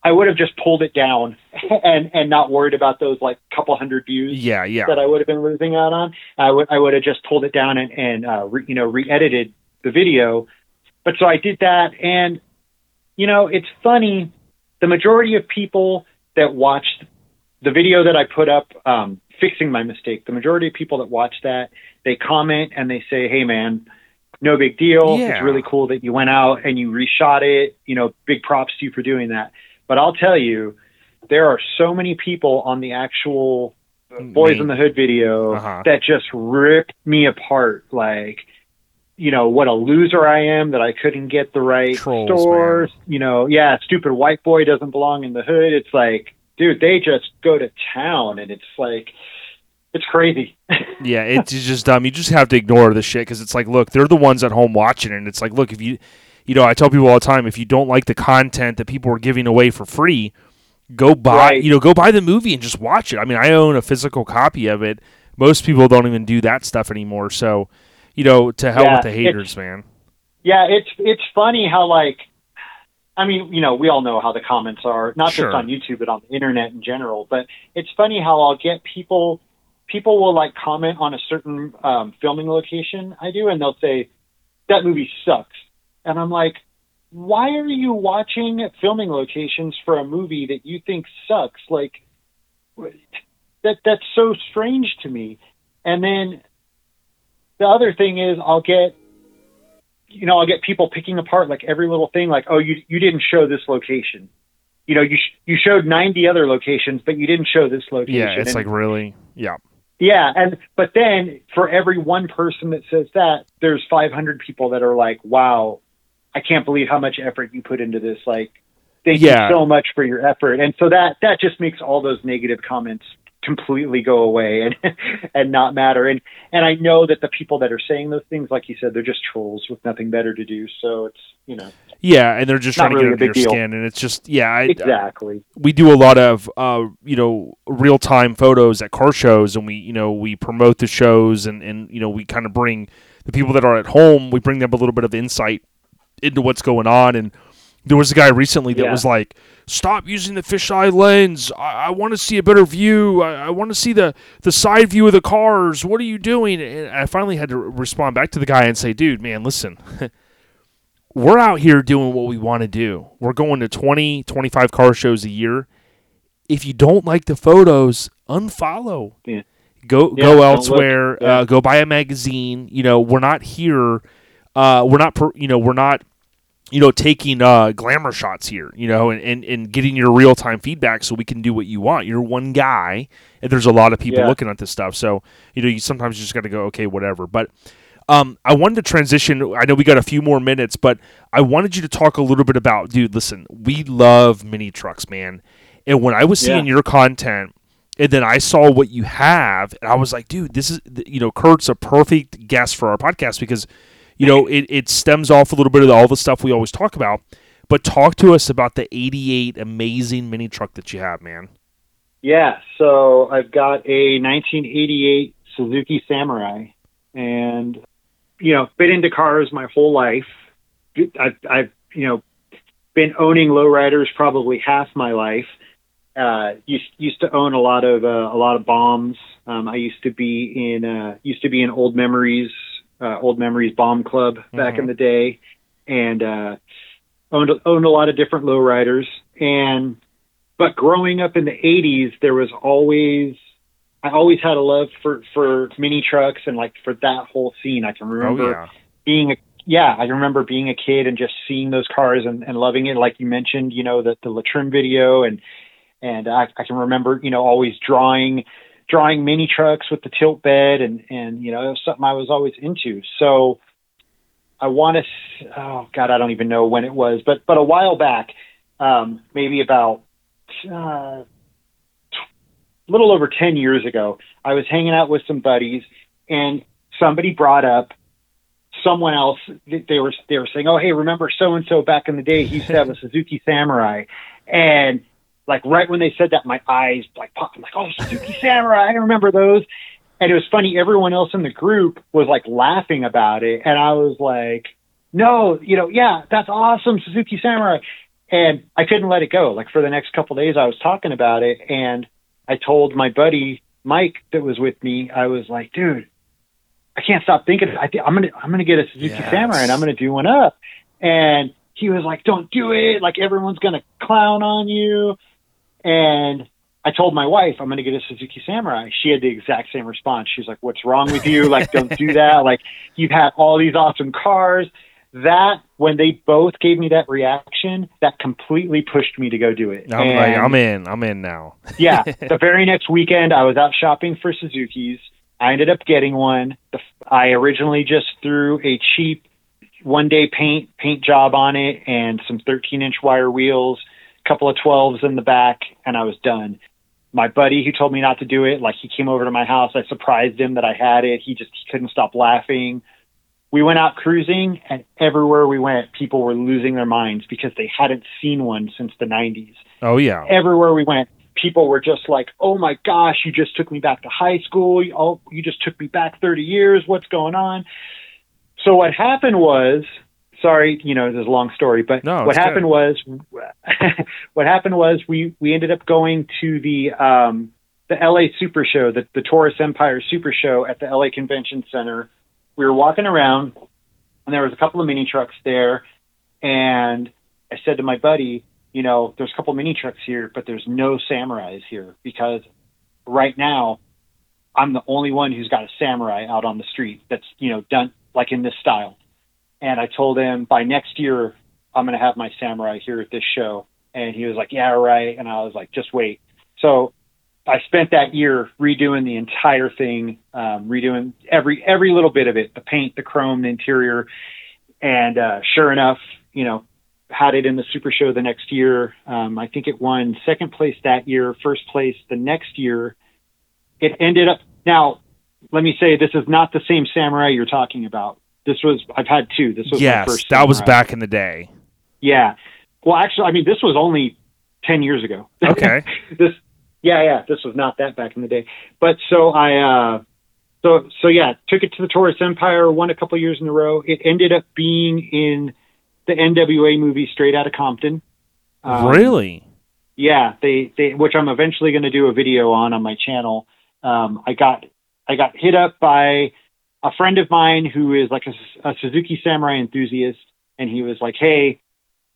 I would have just pulled it down and, and not worried about those like couple hundred views Yeah, yeah. that I would have been losing out on. I would I would have just pulled it down and and uh, re, you know re-edited the video. But so I did that, and you know it's funny. The majority of people that watched the video that I put up um, fixing my mistake, the majority of people that watch that they comment and they say, "Hey man." No big deal. Yeah. It's really cool that you went out and you reshot it. You know, big props to you for doing that. But I'll tell you, there are so many people on the actual Boys Me. in the Hood video Uh-huh. that just ripped me apart. Like, you know what a loser I am that I couldn't get the right Trolls, stores. You know, yeah, stupid white boy doesn't belong in the hood. It's like, dude, they just go to town, and it's like, it's crazy. Yeah, it's just dumb. You just have to ignore the shit because it's like, look, they're the ones at home watching it. And it's like, look, if you, you know, I tell people all the time, if you don't like the content that people are giving away for free, go buy, Right. you know, go buy the movie and just watch it. I mean, I own a physical copy of it. Most people don't even do that stuff anymore. So, you know, to hell Yeah, with the haters, man. Yeah, it's it's funny how like I mean, you know, we all know how the comments are, not Sure. just on YouTube but on the internet in general, but it's funny how I'll get people people will like comment on a certain um filming location I do and they'll say that movie sucks. And I'm like, why are you watching filming locations for a movie that you think sucks? Like that that's so strange to me. And then the other thing is I'll get you know, I'll get people picking apart like every little thing, like, oh, you you didn't show this location. You know, you sh- you showed ninety other locations, but you didn't show this location. Yeah, it's And- like really, yeah. yeah, and but then for every one person that says that, there's 500 people that are like, wow, I can't believe how much effort you put into this. Like, thank Yeah. you so much for your effort. And so that that just makes all those negative comments completely go away and and not matter. And and I know that the people that are saying those things, like you said, they're just trolls with nothing better to do. So it's you know Yeah, and they're just trying to get under your skin, and it's just yeah. I, exactly. we do a lot of uh, you know real time photos at car shows, and we you know we promote the shows, and and you know we kind of bring the people that are at home, we bring them a little bit of insight into what's going on. And there was a guy recently that Yeah. was like, "Stop using the fisheye lens. I, I want to see a better view. I, I want to see the the side view of the cars. What are you doing?" And I finally had to respond back to the guy and say, "Dude, man, listen." we're out here doing what we want to do. We're going to 20, 25 car shows a year. If you don't like the photos, unfollow. Yeah. Go Yeah, go elsewhere. Yeah. Uh, go buy a magazine. You know, we're not here. Uh, we're not. Per, you know, we're not. You know, taking uh, glamour shots here. You know, and, and, and getting your real time feedback so we can do what you want. You're one guy, and there's a lot of people Yeah. looking at this stuff. So you know, you sometimes just got to go, okay, whatever. But um, I wanted to transition. I know we got a few more minutes, but I wanted you to talk a little bit about, dude. Listen, we love mini trucks, man. And when I was seeing Yeah. your content, and then I saw what you have, and I was like, dude, this is you know, Kurt's a perfect guest for our podcast because you know it, it stems off a little bit of all the stuff we always talk about. But talk to us about the '88 amazing mini truck that you have, man. Yeah, so I've got a 1988 Suzuki Samurai, and you know, been into cars my whole life. I've, I've you know, been owning lowriders probably half my life. Uh, used used to own a lot of uh, a lot of bombs. Um, I used to be in uh, used to be in Old Memories uh, Old Memories Bomb Club back in the day, and uh, owned owned a lot of different lowriders. And but growing up in the 80s there was always i always had a love for for mini trucks and like for that whole scene. I can remember oh yeah, being a yeah i remember being a kid and just seeing those cars and, and loving it. Like you mentioned you know the the L'Trimm video and and I, I can remember you know always drawing drawing mini trucks with the tilt bed and and you know it was something i was always into so i want to oh god i don't even know when it was but but a while back um maybe about uh, a little over 10 years ago, I was hanging out with some buddies and somebody brought up someone else. That they were, they were saying, Oh, hey, remember so and so back in the day, he used to have a Suzuki Samurai. And like right when they said that, my eyes like popped. I'm like, Oh, Suzuki Samurai. I remember those. And it was funny. Everyone else in the group was like laughing about it. And I was like, no, you know, yeah, that's awesome. Suzuki Samurai and I couldn't let it go. Like for the next couple of days, I was talking about it, and I told my buddy Mike that was with me. I was like, dude, I can't stop thinking. I think I'm gonna I'm gonna get a Suzuki Yes. Samurai, and I'm gonna do one up. And he was like, don't do it. Like everyone's gonna clown on you. And I told my wife I'm gonna get a Suzuki Samurai. She had the exact same response. She's like, what's wrong with you? Like, don't do that. Like you've had all these awesome cars that when they both gave me that reaction, that completely pushed me to go do it. I'm like, I'm in. I'm in now. yeah, the very next weekend, I was out shopping for Suzuki's, I ended up getting one. The, I originally just threw a cheap one day paint paint job on it and some 13 inch wire wheels, couple of 12s in the back, and I was done. My buddy who told me not to do it, like he came over to my house. I surprised him that I had it. He just he couldn't stop laughing. We went out cruising, and everywhere we went, people were losing their minds because they hadn't seen one since the 90s Oh yeah. everywhere we went, people were just like, "Oh my gosh, you just took me back to high school. You- Oh, you just took me back 30 years. What's going on?" So what happened was, sorry, you know, this is a long story, but No, what happened was, what happened was we we ended up going to the um, the LA Super Show, the the Torres Empire Super Show at the LA Convention Center. We were walking around, and there was a couple of mini trucks there, and I said to my buddy, you know, there's a couple mini trucks here, but there's no samurais here because right now I'm the only one who's got a samurai out on the street that's, you know, done like in this style. And I told him by next year I'm going to have my samurai here at this show. And he was like, yeah, right. And I was like, just wait. So I spent that year redoing the entire thing, um, redoing every, every little bit of it, the paint, the chrome, the interior. And, uh, sure enough, you know, had it in the Super Show the next year. Um, I think it won second place that year, first place the next year. It ended up now. Let me say this is not the same samurai you're talking about. This was I've had two. This was Yes, first. that was back in the day. Yeah. Well, actually, I mean this was only ten years ago. Okay. this yeah yeah this was not that back in the day. But so I uh so so yeah took it to the Torres Empire, won a couple years in a row. It ended up being in the NWA movie Straight Outta Compton. Um, really? yeah, they, they which I'm eventually going to do a video on on my channel. Um, I got I got hit up by a friend of mine who is like a, a Suzuki Samurai enthusiast, and he was like, "Hey,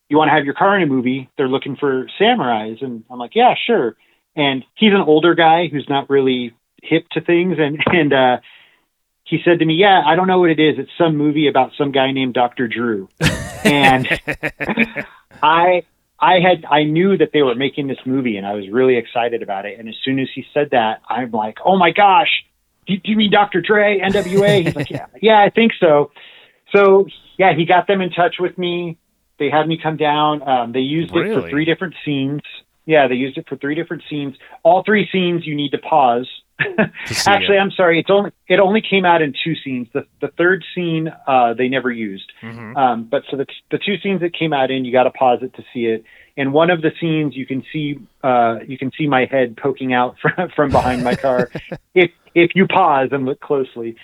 you want to have your car in a movie? They're looking for samurais." And I'm like, "Yeah, sure." And he's an older guy who's not really hip to things, and and uh, he said to me, "Yeah, I don't know what it is. It's some movie about some guy named Doctor Drew." and I I had I knew that they were making this movie and I was really excited about it. And as soon as he said that, I'm like, oh my gosh, do, do you mean Dr. Dre, NWA? He's like, yeah, yeah, I think so. So yeah, he got them in touch with me. They had me come down. Um, they used it for three different scenes. Yeah, they used it for three different scenes. All three scenes you need to pause. To Actually, it. I'm sorry. It's only it only came out in two scenes. The the third scene uh, they never used. Mhm. Um, but so the the two scenes that came out in, you got to pause it to see it. In one of the scenes, you can see uh, you can see my head poking out from from behind my car. if if you pause and look closely.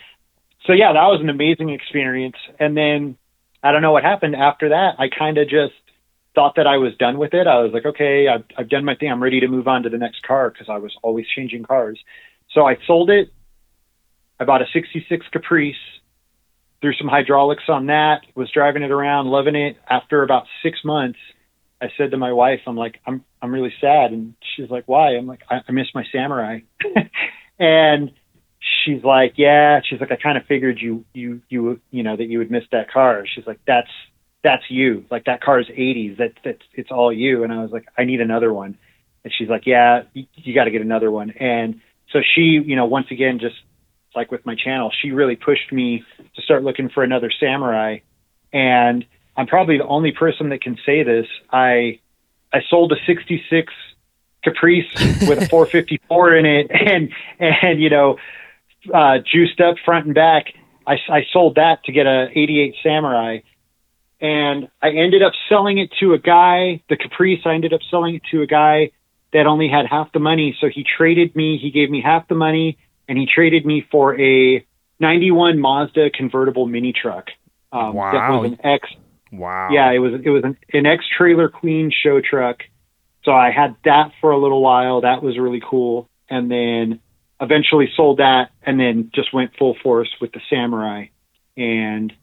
So yeah, that was an amazing experience. And then I don't know what happened after that. I kind of just thought that I was done with it. I was like, okay, I've, I've done my thing. I'm ready to move on to the next car because I was always changing cars. So I sold it. I bought a 66 Caprice, threw some hydraulics on that, was driving it around, loving it. After about six months, I said to my wife, I'm like, I'm, I'm really sad. And she's like, why? I'm like, I, I miss my Samurai. and she's like, yeah, she's like, I kind of figured you, you, you, you know, that you would miss that car. She's like, that's, that's you. Like that car is 80s. That, that's, it's all you. And I was like, I need another one. And she's like, yeah, you, you got to get another one. And so she, you know, once again, just like with my channel, she really pushed me to start looking for another samurai. And I'm probably the only person that can say this. I, I sold a 66 Caprice with a 454 in it and, and, you know, uh, juiced up front and back. I, I sold that to get a 88 Samurai. And I ended up selling it to a guy, the Caprice, I ended up selling it to a guy that only had half the money. So he traded me, he gave me half the money and he traded me for a 91 Mazda convertible mini truck. Um, That was an X Wow. yeah, it was it was an, an X trailer queen show truck. So I had that for a little while. That was really cool. And then eventually sold that and then just went full force with the Samurai. And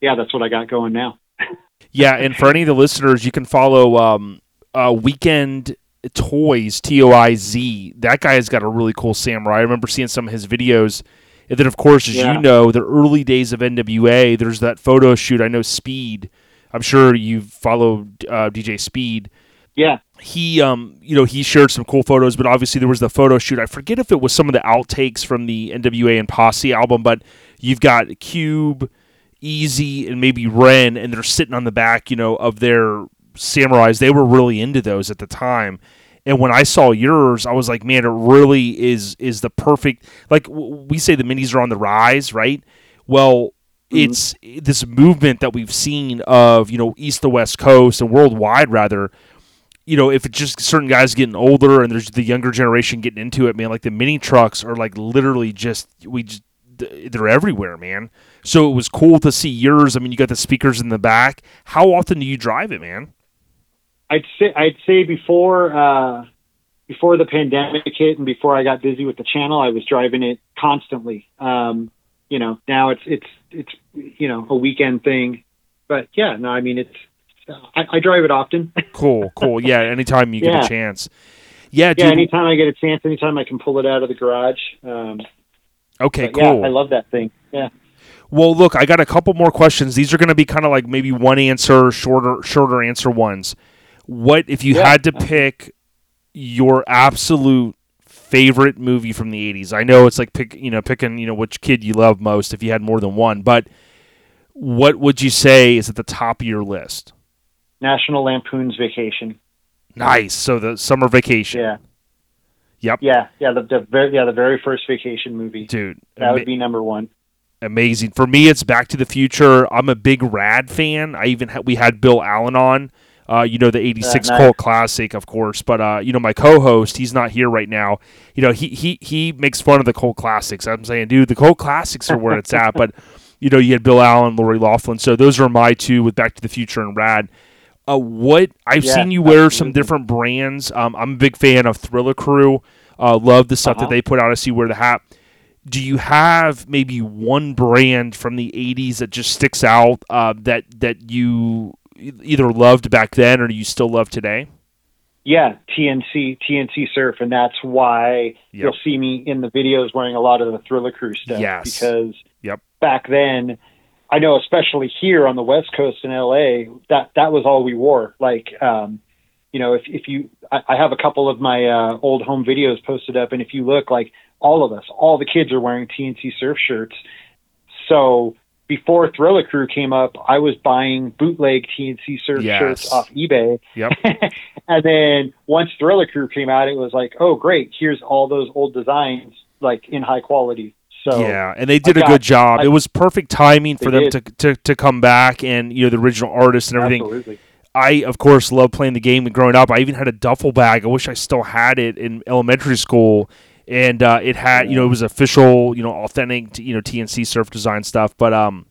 yeah, that's what I got going now. Yeah, and for any of the listeners, you can follow um, uh, Weekend Toys T O I Z. That guy has got a really cool samurai. I remember seeing some of his videos. And then, of course, as Yeah. you know, the early days of NWA, there's that photo shoot. I know Speed. I'm sure you follow uh, DJ Speed. Yeah. he um you know he shared some cool photos but obviously there was the photo shoot i forget if it was some of the outtakes from the nwa and posse album but you've got cube Eazy and maybe ren and they're sitting on the back you know of their samurais they were really into those at the time and when i saw yours i was like man it really is is the perfect like w- we say the minis are on the rise right well it's this movement that we've seen of you know east to west coast and worldwide rather you know, if it's just certain guys getting older and there's the younger generation getting into it, man, like the mini trucks are like literally just we just they're everywhere, man. So it was cool to see yours. I mean, you got the speakers in the back. How often do you drive it, man? I'd say I'd say before uh, before the pandemic hit and before I got busy with the channel, I was driving it constantly. Um, you know, now it's it's it's you know a weekend thing, but yeah, no, I mean it's I, I drive it often. Cool, cool. Yeah, anytime you get a chance. Yeah, dude. yeah, anytime I get a chance, anytime I can pull it out of the garage. Um, okay, cool. Yeah, I love that thing. Yeah. Well, look, I got a couple more questions. These are going to be kind of like maybe one answer, shorter, shorter answer ones. What if you Yeah. had to pick your absolute favorite movie from the '80s? I know it's like pick, you know, picking, you know, which kid you love most if you had more than one. But what would you say is at the top of your list? National Lampoon's Vacation. Nice. So the summer vacation, Yeah. Yep. Yeah, yeah, the, the very yeah the very first vacation movie. dude. That ama- would be number one. amazing. For me, it's Back to the Future. I'm a big Rad fan. I even ha- we had Bill Allen on. Uh, you know the '86 nice. cult classic, of course. But uh, you know my co-host, he's not here right now. You know he he he makes fun of the cult classics. I'm saying, dude, the cult classics are where it's at. But you know you had Bill Allen, Lori Loughlin. So those are my two with Back to the Future and Rad. Uh, what I've Yeah, seen you wear some different brands. Um, I'm a big fan of Thriller Crew. Uh, love the stuff that Uh-huh. they put out. I see you wear the hat do you have maybe one brand from the 80s that just sticks out uh, that that you either loved back then or you still love today Yeah, TNC TNC Surf, and that's why Yep. you'll see me in the videos wearing a lot of the Thriller Crew stuff. Yes. because Yep. back then, I know especially here on the West Coast in LA, that that was all we wore. Like, um, you know, if if you, I, I have a couple of my uh, old home videos posted up, and if you look, like all of us, all the kids are wearing TNC Surf shirts. So before Thriller Crew came up, I was buying bootleg TNC Surf Yes. shirts off eBay. Yep. and then once Thriller Crew came out, it was like, oh great, here's all those old designs like in high quality. So yeah and they did a got- good job I- it was perfect timing for them to, to, to come back and you know the original artists and everything absolutely. I, of course, love playing the game and growing up. I even had a duffel bag. I wish I still had it in elementary school. And uh, it had, you know, it was official, you know, authentic, you know, TNC surf design stuff. But, um,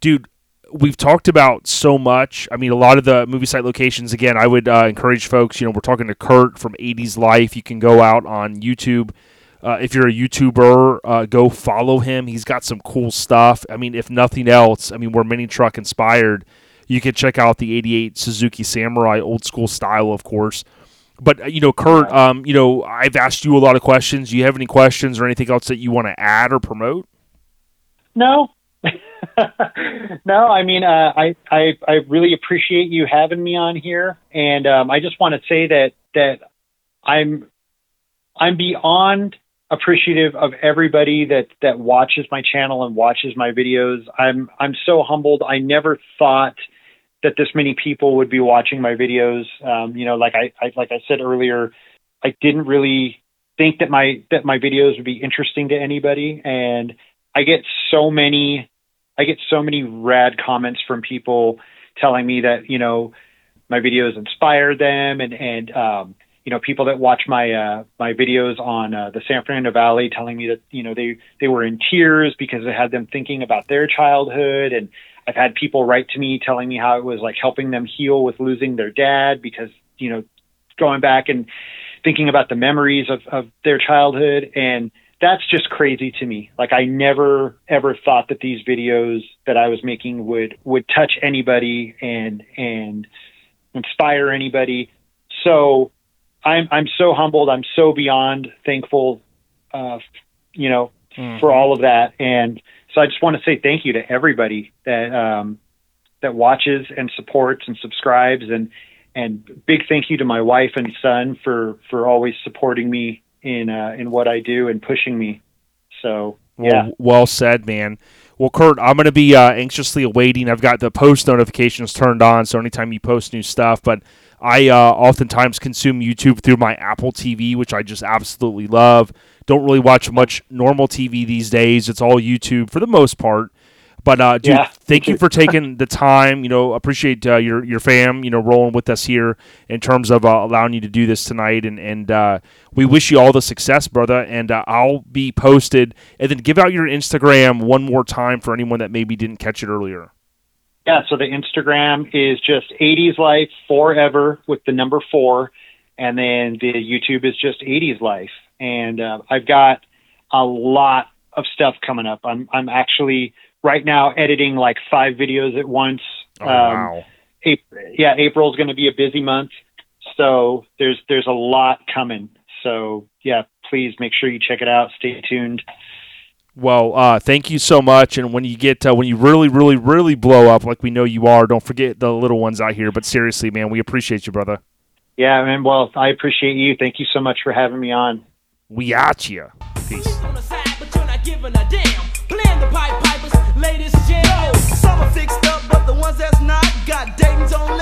dude, we've talked about so much. I mean, a lot of the movie site locations. Again, I would uh, encourage folks. You know, we're talking to Kurt from 80s Life. You can go out on YouTube. Uh, if you're a YouTuber, uh, go follow him. He's got some cool stuff. I mean, if nothing else, I mean, we're mini truck inspired. You can check out the 88 Suzuki Samurai old school style, of course. But, uh, you know, Kurt, um, you know, I've asked you a lot of questions. Do you have any questions or anything else that you want to add or promote? No. no, I mean, uh, I, I I really appreciate you having me on here, and um, I just want to say that that I'm I'm beyond appreciative of everybody that that watches my channel and watches my videos. I'm I'm so humbled. I never thought that this many people would be watching my videos. Um, you know, like I, I like I said earlier, I didn't really think that my that my videos would be interesting to anybody, and I get so many I get so many rad comments from people telling me that you know my videos inspired them, and and um, you know people that watch my uh, my videos on uh, the San Fernando Valley telling me that you know they they were in tears because it had them thinking about their childhood, and I've had people write to me telling me how it was like helping them heal with losing their dad because you know going back and thinking about the memories of, of their childhood and that's just crazy to me. Like I never ever thought that these videos that I was making would would touch anybody and and inspire anybody. So I'm I'm so humbled. I'm so beyond thankful, uh, you know, for all of that. And so I just want to say thank you to everybody that um, that watches and supports and subscribes and and big thank you to my wife and son for for always supporting me in uh, in what I do and pushing me. So Well, well said, man. Well, Kurt, I'm going to be uh, anxiously awaiting. I've got the post notifications turned on, so anytime you post new stuff, but I uh, oftentimes consume YouTube through my Apple TV, which I just absolutely love. Don't really watch much normal TV these days. It's all YouTube for the most part. But uh, dude, Yeah, thank you for taking the time. You know, appreciate uh, your your fam. You know, rolling with us here in terms of uh, allowing you to do this tonight, and and uh, we wish you all the success, brother. And uh, I'll be posted, and then give out your Instagram one more time for anyone that maybe didn't catch it earlier. yeah. So the Instagram is just 80s Life Forever with the number four, and then the YouTube is just 80s Life. And uh, I've got a lot of stuff coming up. I'm I'm actually right now editing like five videos at once. Oh, Um, wow. April, yeah, April is going to be a busy month, so there's there's a lot coming. So yeah, please make sure you check it out. Stay tuned. Well, uh, thank you so much. And when you get uh, when you really, really, really blow up like we know you are, don't forget the little ones out here. But seriously, man, we appreciate you, brother. Yeah, man. Well, I appreciate you. Thank you so much for having me on. We at you. Peace. on the side, but you're not giving a damn. Playing the pipe pipers, latest jam. Some are fixed up, but the ones that's not got Dayton's on.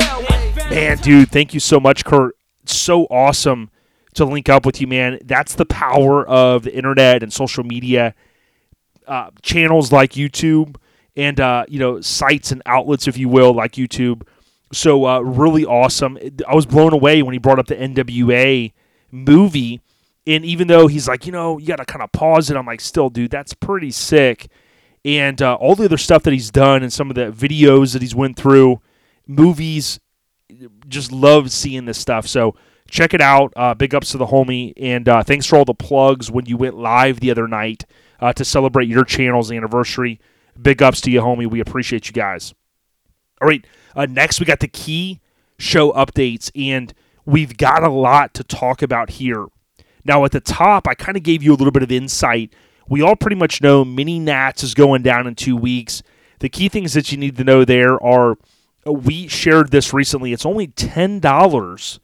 Man, dude, thank you so much, Kurt. So awesome to link up with you, man. That's the power of the internet and social media uh, channels like YouTube and uh, you know sites and outlets, if you will, like YouTube. So uh, really awesome. I was blown away when he brought up the NWA movie, and even though he's like, you know, you got to kind of pause it. I'm like, still, dude, that's pretty sick. And uh, all the other stuff that he's done and some of the videos that he's went through, movies, just love seeing this stuff. So check it out. Uh, big ups to the homie, and uh, thanks for all the plugs when you went live the other night uh, to celebrate your channel's anniversary. Big ups to you, homie. We appreciate you guys. All right, uh, next we got the key show updates, and we've got a lot to talk about here. Now, at the top, I kind of gave you a little bit of insight. We all pretty much know Mini Nats is going down in two weeks. The key things that you need to know there are uh, we shared this recently. It's only $10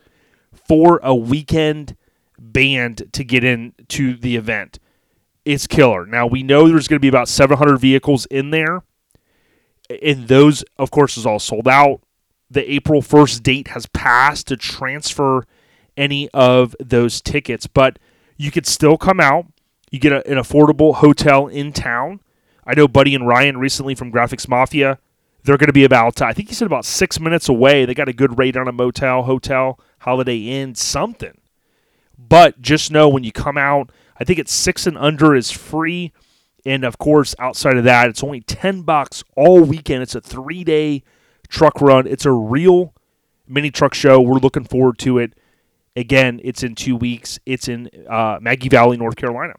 for a weekend band to get into the event. It's killer. Now, we know there's going to be about 700 vehicles in there, and those, of course, is all sold out. The April 1st date has passed to transfer any of those tickets, but you could still come out. You get a, an affordable hotel in town. I know Buddy and Ryan recently from Graphix Mafia. They're going to be about, I think he said about six minutes away. They got a good rate on a motel, hotel, Holiday Inn, something. But just know when you come out, I think it's six and under is free. And of course, outside of that, it's only 10 bucks all weekend. It's a three day truck run. It's a real mini truck show. We're looking forward to it. Again, it's in two weeks. It's in uh, Maggie Valley, North Carolina.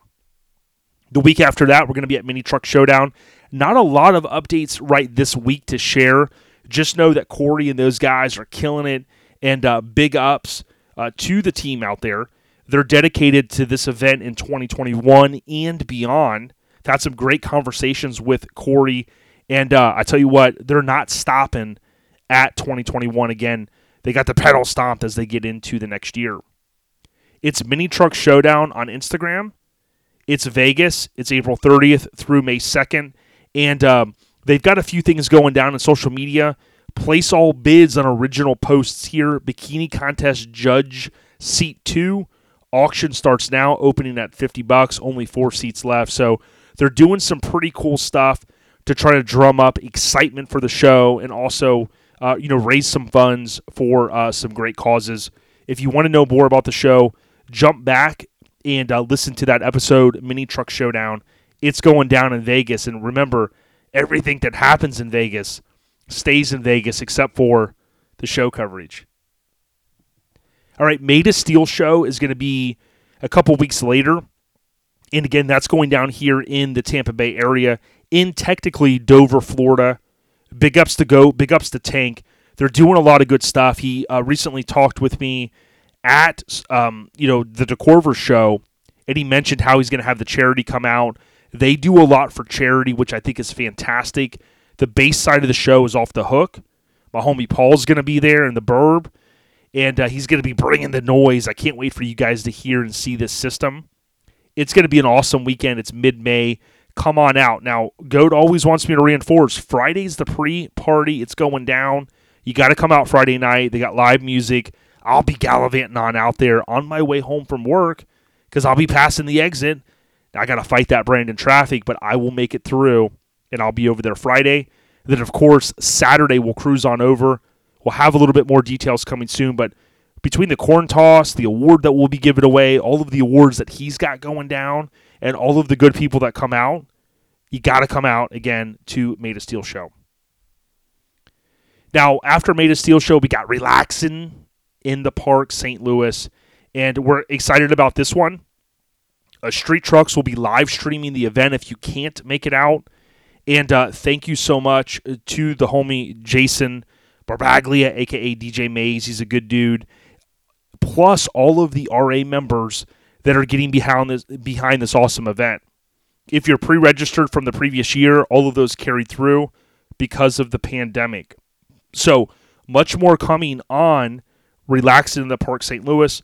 The week after that, we're going to be at Mini Truck Showdown. Not a lot of updates right this week to share. Just know that Corey and those guys are killing it, and uh, big ups uh, to the team out there. They're dedicated to this event in 2021 and beyond. I've Had some great conversations with Corey, and uh, I tell you what, they're not stopping at 2021 again. They got the pedal stomped as they get into the next year. It's Mini Truck Showdown on Instagram. It's Vegas. It's April 30th through May 2nd. And um, they've got a few things going down in social media. Place all bids on original posts here. Bikini contest judge seat two. Auction starts now, opening at 50 bucks. Only four seats left. So they're doing some pretty cool stuff to try to drum up excitement for the show and also, uh, you know, raise some funds for uh, some great causes. If you want to know more about the show, jump back and uh, listen to that episode, Mini Truck Showdown. It's going down in Vegas. And remember, everything that happens in Vegas stays in Vegas except for the show coverage. All right, Made of Steel show is going to be a couple weeks later. And again, that's going down here in the Tampa Bay area, in technically Dover, Florida. Big ups to Go, big ups to Tank. They're doing a lot of good stuff. He uh, recently talked with me at um, you know the DeCorver show, and he mentioned how he's going to have the charity come out. They do a lot for charity, which I think is fantastic. The bass side of the show is off the hook. My homie Paul's going to be there in the Burb, and uh, he's going to be bringing the noise. I can't wait for you guys to hear and see this system. It's going to be an awesome weekend. It's mid May. Come on out. Now, Goat always wants me to reinforce Friday's the pre party. It's going down. You got to come out Friday night. They got live music. I'll be gallivanting on out there on my way home from work because I'll be passing the exit. I got to fight that Brandon traffic, but I will make it through and I'll be over there Friday. Then, of course, Saturday we'll cruise on over. We'll have a little bit more details coming soon, but between the corn toss, the award that will be given away, all of the awards that he's got going down, and all of the good people that come out, you got to come out again to Made of Steel show. Now, after Made of Steel show, we got relaxing in the park, St. Louis, and we're excited about this one. Uh, Street Trucks will be live streaming the event if you can't make it out. And uh, thank you so much uh, to the homie Jason Barbaglia, aka DJ Mays. He's a good dude. Plus all of the RA members that are getting behind this behind this awesome event. If you're pre-registered from the previous year, all of those carried through because of the pandemic. So much more coming on Relaxing in the Park St. Louis.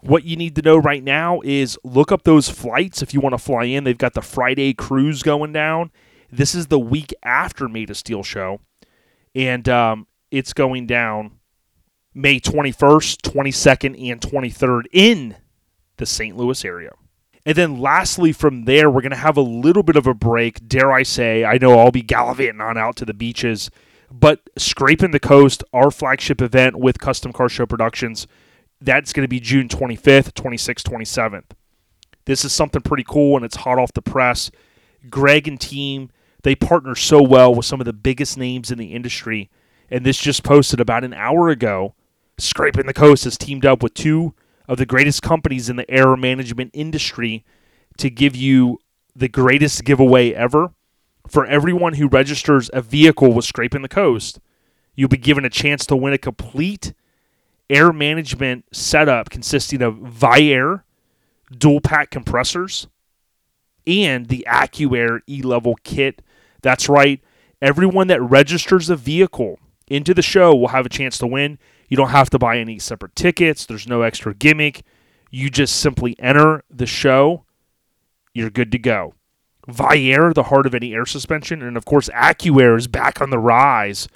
What you need to know right now is look up those flights if you want to fly in. They've got the Friday cruise going down. This is the week after Made of Steel show, and um, it's going down May 21st, 22nd, and 23rd in the St. Louis area. And then lastly, from there, we're going to have a little bit of a break. Dare I say, I know I'll be gallivanting on out to the beaches, but Scraping the Coast, our flagship event with Custom Car Show Productions, that's going to be June 25th, 26th, 27th. This is something pretty cool, and it's hot off the press. Greg and team, they partner so well with some of the biggest names in the industry. And this just posted about an hour ago. Scraping the Coast has teamed up with two of the greatest companies in the air management industry to give you the greatest giveaway ever. For everyone who registers a vehicle with Scraping the Coast, you'll be given a chance to win a complete air management setup consisting of Viair dual pack compressors and the AccuAir E level kit. That's right. Everyone that registers a vehicle into the show will have a chance to win. You don't have to buy any separate tickets, there's no extra gimmick. You just simply enter the show. You're good to go. Viair, the heart of any air suspension, and of course, AccuAir is back on the rise.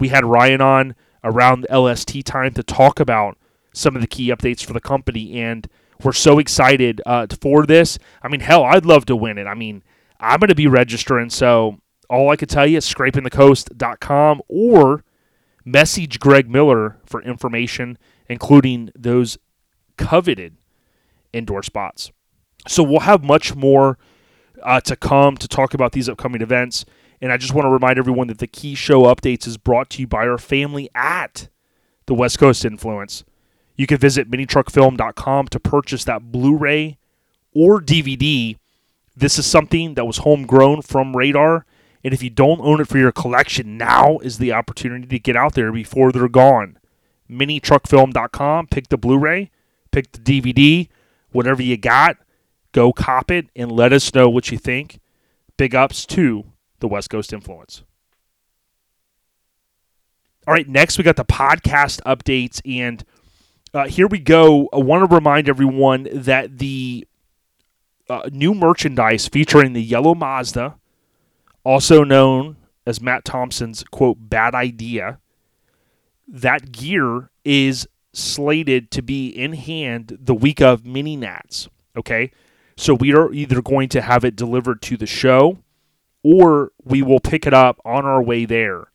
We had Ryan on around LST time to talk about some of the key updates for the company, and we're so excited uh, for this. I mean, hell, I'd love to win it. I mean, I'm going to be registering, so all I can tell you is scrapingthecoast.com or message Greg Miller for information, including those coveted indoor spots. So we'll have much more uh, to come to talk about these upcoming events. And I just want to remind everyone that the key show updates is brought to you by our family at the West Coast Influence. You can visit minitruckfilm.com to purchase that Blu ray or DVD. This is something that was homegrown from Radar. And if you don't own it for your collection, now is the opportunity to get out there before they're gone. Minitruckfilm.com, pick the Blu ray, pick the DVD, whatever you got, go cop it and let us know what you think. Big ups to the West Coast Influence. All right, next we got the podcast updates, and uh, here we go. I want to remind everyone that the uh, new merchandise featuring the yellow Mazda, also known as Matt Thompson's quote bad idea, that gear is slated to be in hand the week of mini nats. Okay, so we are either going to have it delivered to the show or we will pick it up on our way there.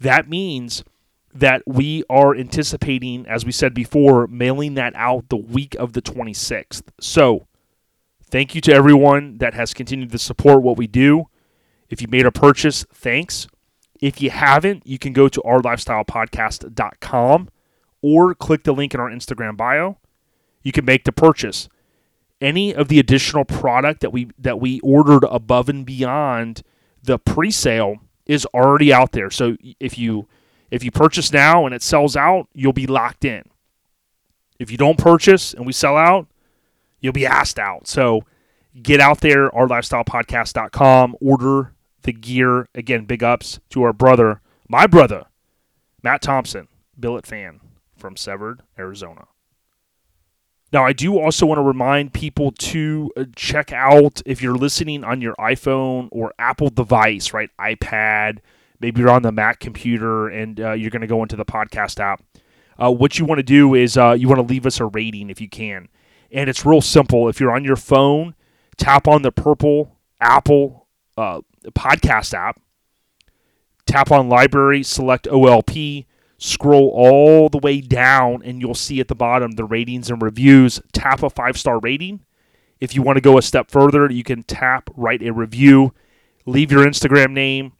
That means that we are anticipating, as we said before, mailing that out the week of the 26th. So, thank you to everyone that has continued to support what we do. If you made a purchase, thanks. If you haven't, you can go to ourlifestylepodcast.com or click the link in our Instagram bio. You can make the purchase. Any of the additional product that we that we ordered above and beyond the pre-sale is already out there. So if you if you purchase now and it sells out, you'll be locked in. If you don't purchase and we sell out, you'll be asked out. So get out there, ourlifestylepodcast.com, order the gear. Again, big ups to our brother, my brother, Matt Thompson, billet fan from Severed, Arizona. Now, I do also want to remind people to uh, check out if you're listening on your iPhone or Apple device, right? iPad, maybe you're on the Mac computer and uh, you're going to go into the podcast app. Uh, what you want to do is uh, you want to leave us a rating if you can. And it's real simple. If you're on your phone, tap on the purple Apple uh, podcast app, tap on library, select OLP, scroll all the way down, and you'll see at the bottom the ratings and reviews. Tap a five star rating. If you want to go a step further, you can tap write a review, leave your Instagram name,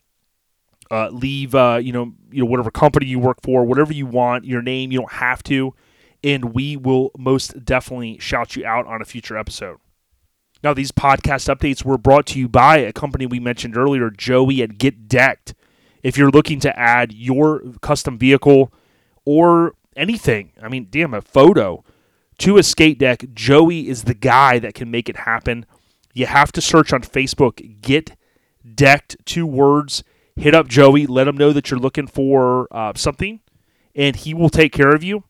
uh, leave uh, you know you know whatever company you work for, whatever you want, your name. You don't have to, and we will most definitely shout you out on a future episode. Now, these podcast updates were brought to you by a company we mentioned earlier, Joey at Get Decked. If you're looking to add your custom vehicle or anything, I mean, damn, a photo to a skate deck, Joey is the guy that can make it happen. You have to search on Facebook, Get Decked, two words. Hit up Joey, let him know that you're looking for uh, something, and he will take care of you.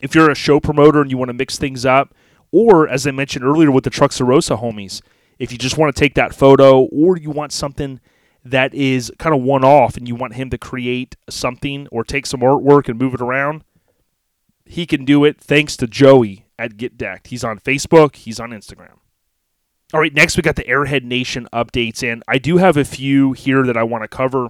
If you're a show promoter and you want to mix things up, or as I mentioned earlier with the Truxarosa homies, if you just want to take that photo or you want something that is kind of one off and you want him to create something or take some artwork and move it around, he can do it thanks to Joey at Get Decked. He's on Facebook, he's on Instagram. All right, next we got the Airhead Nation updates, and I do have a few here that I want to cover.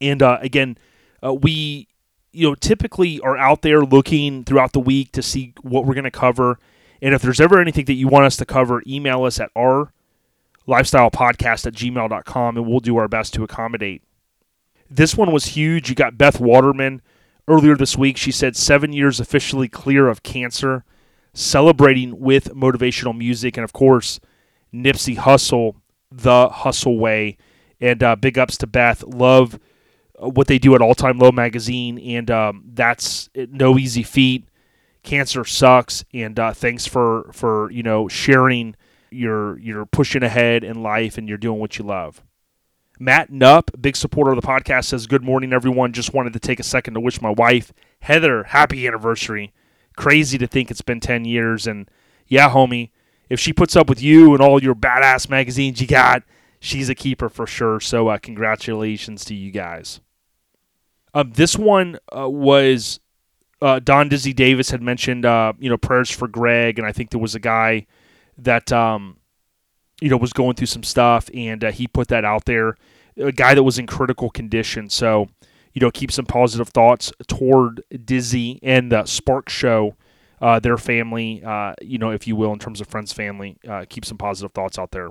And uh, again, uh, we you know typically are out there looking throughout the week to see what we're going to cover. And if there's ever anything that you want us to cover, email us at our lifestyle podcast at gmail.com and we'll do our best to accommodate. This one was huge. You got Beth Waterman earlier this week. She said seven years officially clear of cancer, celebrating with motivational music. And of course, Nipsey Hussle, the Hustle Way. And uh, big ups to Beth. Love uh, what they do at All Time Low magazine. And um, that's no easy feat. Cancer sucks. And uh, thanks for, for, you know, sharing you're you're pushing ahead in life and you're doing what you love. Matt Nupp, big supporter of the podcast, says, Good morning, everyone. Just wanted to take a second to wish my wife, Heather, happy anniversary. Crazy to think it's been 10 years. And yeah, homie, if she puts up with you and all your badass magazines you got, she's a keeper for sure. So, uh, congratulations to you guys. Um, this one uh, was uh, Don Dizzy Davis had mentioned, uh, you know, prayers for Greg. And I think there was a guy that um, you know was going through some stuff, and uh, he put that out there. A guy that was in critical condition, so you know keep some positive thoughts toward Dizzy and the Spark Show, uh, their family, uh, you know, if you will, in terms of friends, family. Uh, keep some positive thoughts out there.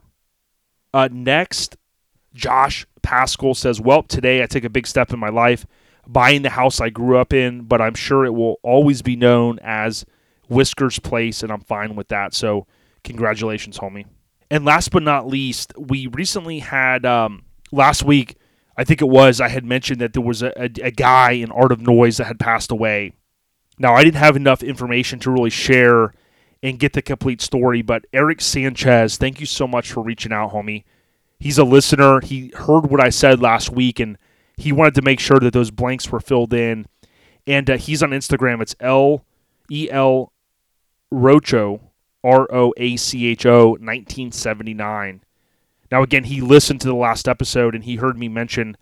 Next, Josh Pascal says, "Well, today I take a big step in my life." Buying the house I grew up in, but I'm sure it will always be known as Whiskers Place, and I'm fine with that. So, Congratulations, homie. And last but not least, we recently had um, last week. I think it was I had mentioned that there was a, a, a guy in Art of Noise that had passed away. Now I didn't have enough information to really share and get the complete story, but Eric Sanchez, thank you so much for reaching out, homie. He's a listener. He heard what I said last week, and he wanted to make sure that those blanks were filled in. And uh, he's on Instagram. It's L E L Rocho R O A C H O 1979. Now, again, he listened to the last episode and he heard me mention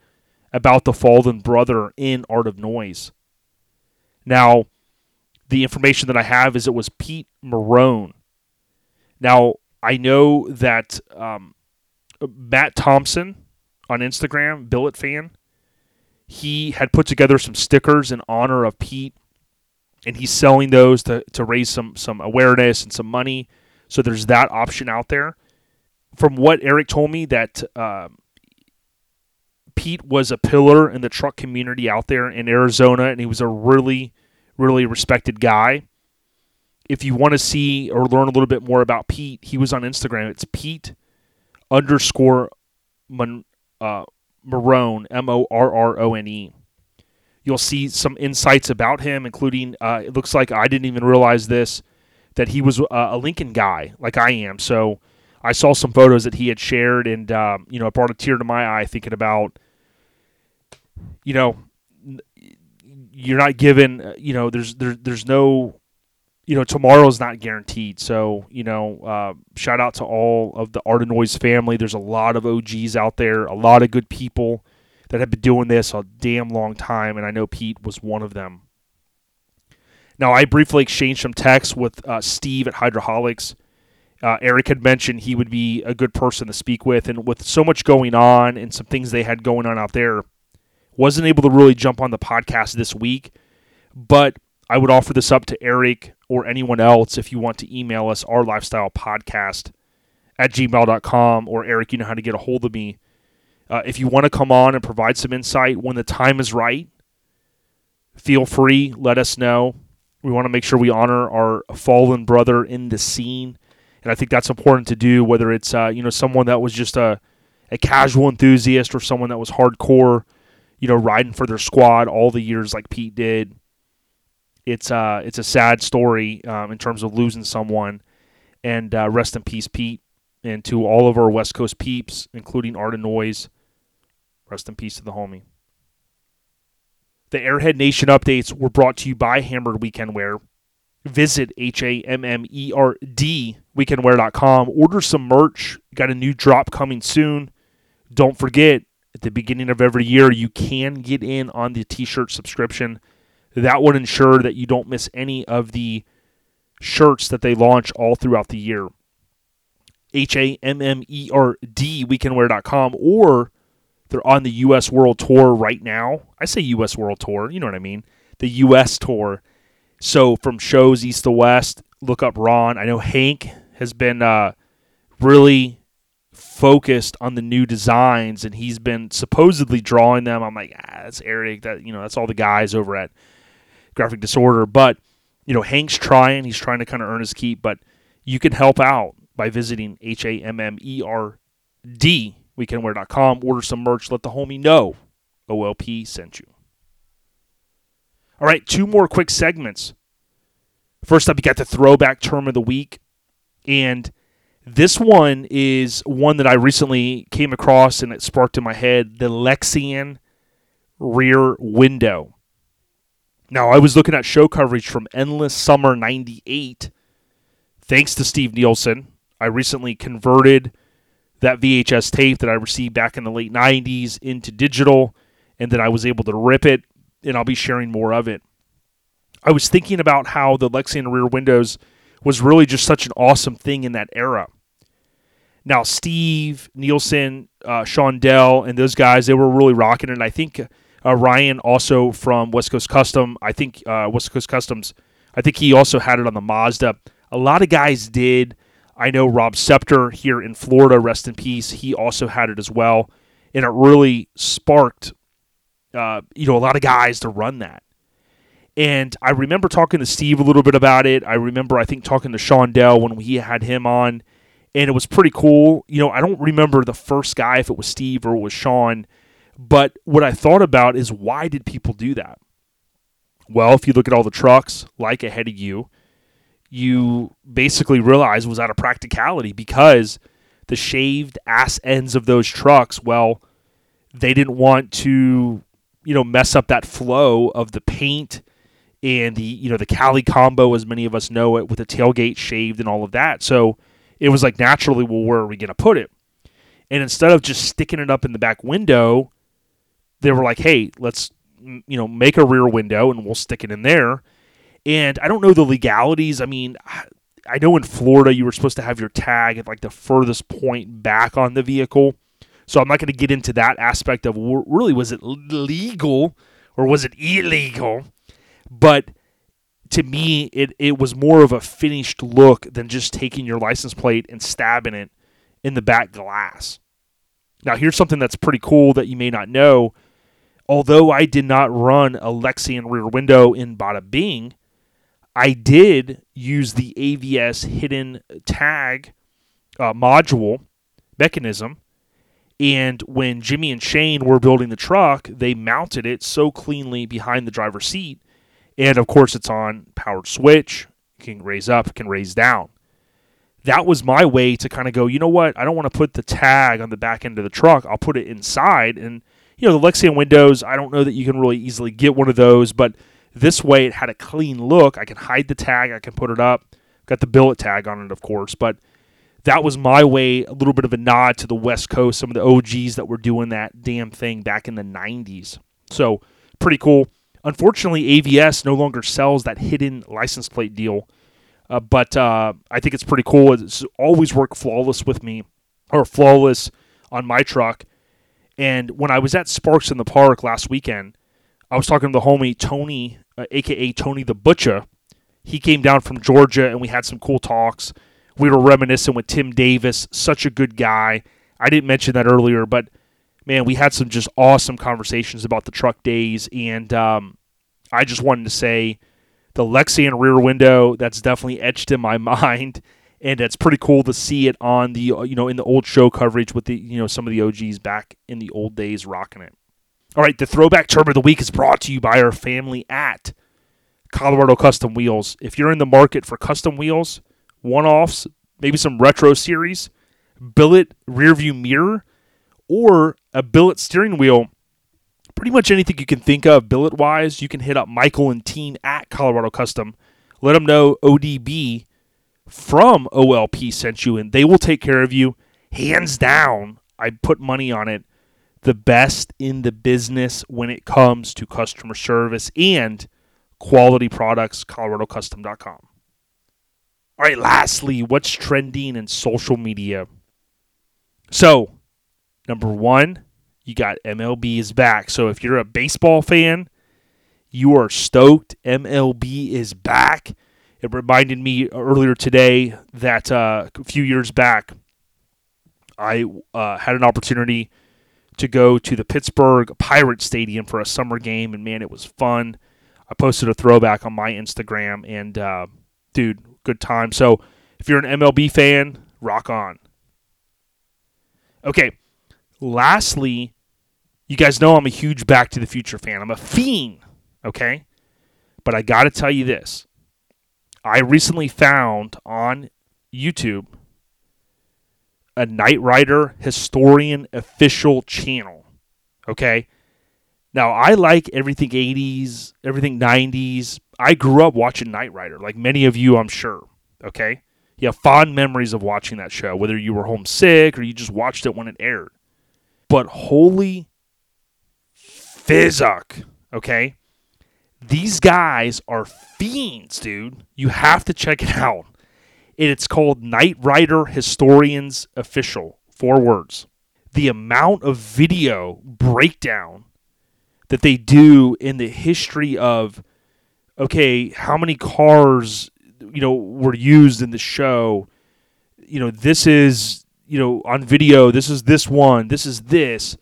about the fallen brother in Art of Noise. Now, the information that I have is it was Pete Marone. Now, I know that um, Matt Thompson on Instagram, Billet fan, he had put together some stickers in honor of Pete and he's selling those to, to raise some some awareness and some money. So there's that option out there. From what Eric told me, that um, Pete was a pillar in the truck community out there in Arizona, and he was a really, really respected guy. If you want to see or learn a little bit more about Pete, he was on Instagram. It's Pete underscore Mon, uh, Marone, M O R R O N E. You'll see some insights about him, including uh, it looks like I didn't even realize this that he was uh, a Lincoln guy, like I am. So I saw some photos that he had shared, and um, you know, it brought a tear to my eye thinking about, you know, you're not given. uh, You know, there's there, there's no. You know, tomorrow's not guaranteed. So, you know, uh, shout out to all of the Artenoise family. There's a lot of OGs out there, a lot of good people that have been doing this a damn long time, and I know Pete was one of them. Now, I briefly exchanged some texts with uh, Steve at Hydroholics. Uh, Eric had mentioned he would be a good person to speak with, and with so much going on and some things they had going on out there, wasn't able to really jump on the podcast this week. But I would offer this up to Eric or anyone else if you want to email us our lifestyle podcast at gmail.com or Eric, you know how to get a hold of me. Uh, if you want to come on and provide some insight when the time is right, feel free. Let us know. We want to make sure we honor our fallen brother in the scene, and I think that's important to do. Whether it's uh, you know someone that was just a a casual enthusiast or someone that was hardcore, you know, riding for their squad all the years like Pete did. It's uh it's a sad story um, in terms of losing someone, and uh, rest in peace, Pete, and to all of our West Coast peeps, including Art and Noise. Rest in peace to the homie. The Airhead Nation updates were brought to you by Hammerd Weekend Wear. Visit H A M M E R D weekendwear.com. Order some merch. Got a new drop coming soon. Don't forget, at the beginning of every year, you can get in on the t shirt subscription. That would ensure that you don't miss any of the shirts that they launch all throughout the year. H A M M E R D weekendwear.com or they're on the US World Tour right now. I say US World Tour, you know what I mean? The US Tour. So from shows east to west, look up Ron. I know Hank has been uh, really focused on the new designs and he's been supposedly drawing them. I'm like, ah, that's Eric. That you know, that's all the guys over at Graphic Disorder. But you know, Hank's trying. He's trying to kind of earn his keep. But you can help out by visiting H A M M E R D weekendwear.com. Order some merch. Let the homie know OLP sent you. All right, two more quick segments. First up, you got the throwback term of the week. And this one is one that I recently came across and it sparked in my head the Lexian rear window. Now, I was looking at show coverage from Endless Summer 98. Thanks to Steve Nielsen, I recently converted that VHS tape that I received back in the late 90s into digital, and then I was able to rip it, and I'll be sharing more of it. I was thinking about how the Lexian rear windows was really just such an awesome thing in that era. Now, Steve, Nielsen, uh, Sean Dell, and those guys, they were really rocking it. I think uh, Ryan, also from West Coast Custom, I think uh, West Coast Customs, I think he also had it on the Mazda. A lot of guys did. I know Rob Scepter here in Florida, rest in peace. He also had it as well, and it really sparked, uh, you know, a lot of guys to run that. And I remember talking to Steve a little bit about it. I remember, I think, talking to Sean Dell when we had him on, and it was pretty cool. You know, I don't remember the first guy if it was Steve or it was Sean, but what I thought about is why did people do that? Well, if you look at all the trucks like ahead of you, you basically realize was out of practicality because the shaved ass ends of those trucks, well, they didn't want to, you know, mess up that flow of the paint and the, you know, the Cali combo, as many of us know it, with the tailgate shaved and all of that. So it was like naturally, well, where are we going to put it? And instead of just sticking it up in the back window, they were like, hey, let's, you know, make a rear window and we'll stick it in there. And I don't know the legalities. I mean, I know in Florida you were supposed to have your tag at like the furthest point back on the vehicle. So I'm not going to get into that aspect of really was it legal or was it illegal? But to me, it, it was more of a finished look than just taking your license plate and stabbing it in the back glass. Now, here's something that's pretty cool that you may not know. Although I did not run a Lexian rear window in Bada Bing, I did use the AVS hidden tag uh, module mechanism. And when Jimmy and Shane were building the truck, they mounted it so cleanly behind the driver's seat. And of course, it's on powered switch, can raise up, can raise down. That was my way to kind of go, you know what? I don't want to put the tag on the back end of the truck. I'll put it inside. And, you know, the Lexian windows, I don't know that you can really easily get one of those, but This way, it had a clean look. I can hide the tag. I can put it up. Got the billet tag on it, of course, but that was my way. A little bit of a nod to the West Coast, some of the OGs that were doing that damn thing back in the '90s. So pretty cool. Unfortunately, AVS no longer sells that hidden license plate deal, uh, but uh, I think it's pretty cool. It's always worked flawless with me, or flawless on my truck. And when I was at Sparks in the Park last weekend, I was talking to the homie Tony, uh, aka Tony the Butcher. He came down from Georgia, and we had some cool talks. We were reminiscing with Tim Davis, such a good guy. I didn't mention that earlier, but man, we had some just awesome conversations about the truck days, and um, I just wanted to say the Lexi Lexian rear window that's definitely etched in my mind, and it's pretty cool to see it on the uh, you know in the old show coverage with the you know some of the OGs back in the old days rocking it. All right, the throwback term of the week is brought to you by our family at Colorado Custom Wheels. If you're in the market for custom wheels, one offs, maybe some retro series, billet rear view mirror, or a billet steering wheel, pretty much anything you can think of billet wise, you can hit up Michael and team at Colorado Custom. Let them know ODB from OLP sent you, and they will take care of you. Hands down, I put money on it. The best in the business when it comes to customer service and quality products, coloradocustom.com. All right, lastly, what's trending in social media? So, number one, you got MLB is back. So, if you're a baseball fan, you are stoked. MLB is back. It reminded me earlier today that uh, a few years back, I uh, had an opportunity to go to the Pittsburgh Pirate Stadium for a summer game, and man, it was fun. I posted a throwback on my Instagram, and uh, dude, good time. So if you're an MLB fan, rock on. Okay, lastly, you guys know I'm a huge Back to the Future fan. I'm a fiend, okay? But I got to tell you this. I recently found on YouTube a Knight Rider historian official channel. Okay? Now, I like everything 80s, everything 90s. I grew up watching Knight Rider, like many of you, I'm sure. Okay? You have fond memories of watching that show, whether you were homesick or you just watched it when it aired. But holy fizzuck, okay? These guys are fiends, dude. You have to check it out. It's called Knight Rider Historians Official. Four words. The amount of video breakdown that they do in the history of okay, how many cars you know were used in the show? You know, this is you know on video. This is this one. This is this.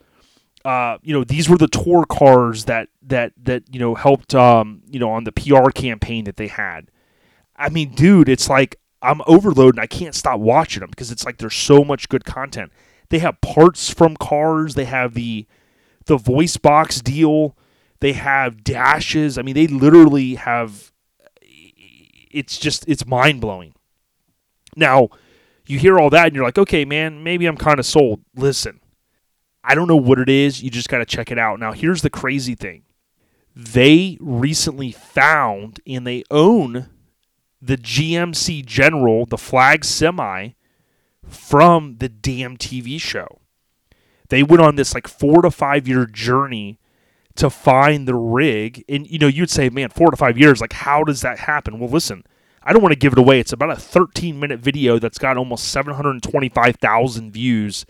Uh, you know, these were the tour cars that that that you know helped um, you know on the PR campaign that they had. I mean, dude, it's like I'm overloaded I can't stop watching them because it's like there's so much good content. They have parts from cars. They have the the voice box deal. They have dashes. I mean, they literally have. It's just it's mind blowing. Now, you hear all that and you're like, okay, man, maybe I'm kind of sold. Listen, I don't know what it is. You just got to check it out. Now, here's the crazy thing. They recently found and they own the GMC General, the flag semi, from the damn TV show. They went on this like four to five year journey to find the rig. And, you know, you'd say, man, four to five years, like, how does that happen? Well, listen, I don't want to give it away. It's about a 13 minute video that's got almost 725,000 views.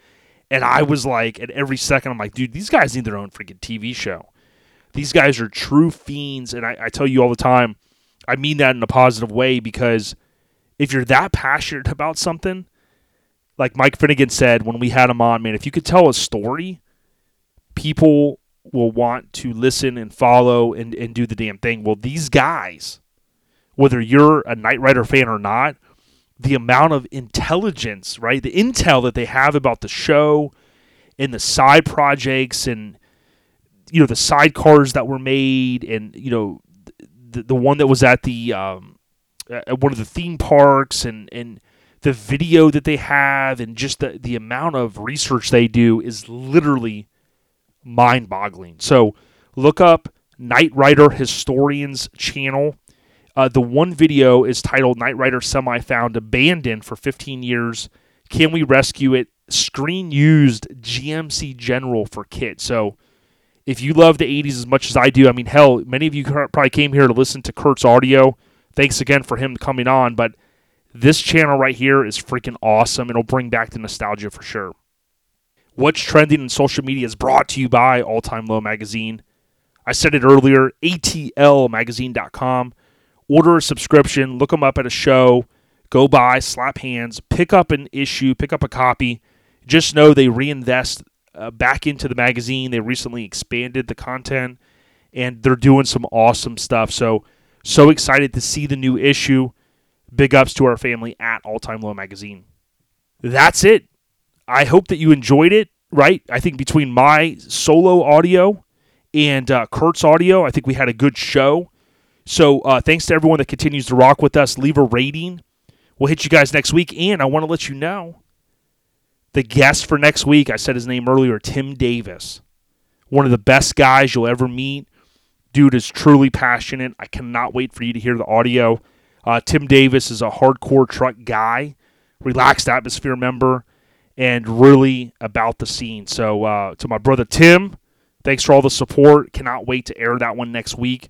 And I was like, at every second, I'm like, dude, these guys need their own freaking TV show. These guys are true fiends. And I, I tell you all the time, I mean that in a positive way because if you're that passionate about something, like Mike Finnegan said when we had him on, man, if you could tell a story, people will want to listen and follow and, and do the damn thing. Well, these guys, whether you're a Knight Rider fan or not, the amount of intelligence, right? The intel that they have about the show and the side projects and you know the sidecars that were made and you know the, the one that was at the um, at one of the theme parks and and the video that they have and just the, the amount of research they do is literally mind boggling. So look up Knight Rider Historians channel. Uh, the one video is titled Knight Rider Semi Found Abandoned for 15 Years. Can we rescue it? Screen used GMC General for kit. So if you love the 80s as much as I do, I mean, hell, many of you probably came here to listen to Kurt's audio. Thanks again for him coming on. But this channel right here is freaking awesome. It'll bring back the nostalgia for sure. What's trending in social media is brought to you by All Time Low Magazine. I said it earlier, atlmagazine.com. Order a subscription, look them up at a show, go by, slap hands, pick up an issue, pick up a copy. Just know they reinvest uh, back into the magazine. They recently expanded the content and they're doing some awesome stuff. So, so excited to see the new issue. Big ups to our family at All Time Low Magazine. That's it. I hope that you enjoyed it, right? I think between my solo audio and uh, Kurt's audio, I think we had a good show. So uh, thanks to everyone that continues to rock with us. Leave a rating. We'll hit you guys next week. And I want to let you know the guest for next week, I said his name earlier, Tim Davis. One of the best guys you'll ever meet. Dude is truly passionate. I cannot wait for you to hear the audio. Uh, Tim Davis is a hardcore truck guy, relaxed atmosphere member, and really about the scene. So, uh, to my brother Tim, thanks for all the support. Cannot wait to air that one next week.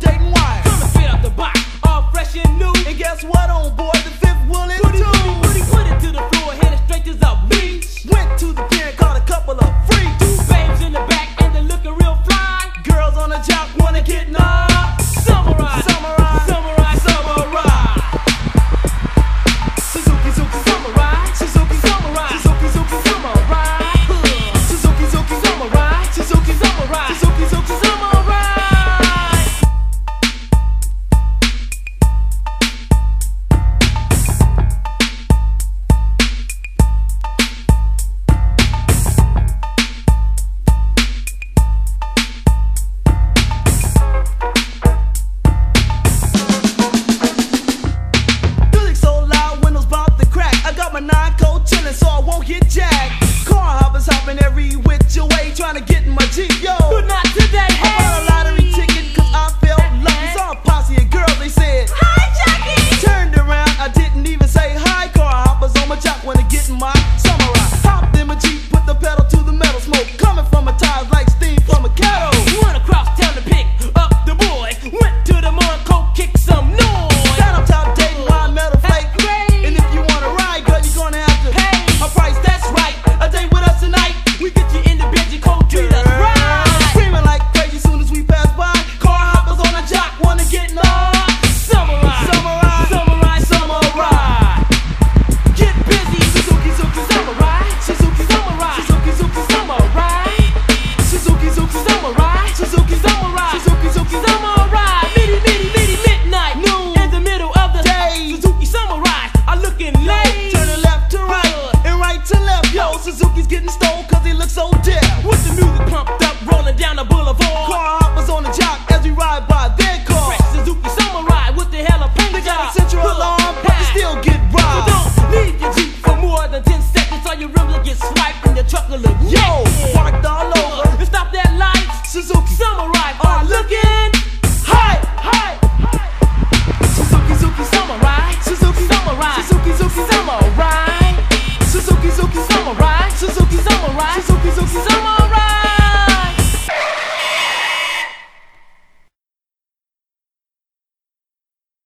Dayton wire. Coming straight out the box, all fresh and new. And guess what, on board the fifth wheel and two. Put it, put it to the floor, headed straight to the beach. Went to the pier, caught a couple of free. Two babes in the back, and they're looking real fly. Girls on the jock wanna get knocked. Samurai, samurai, samurai,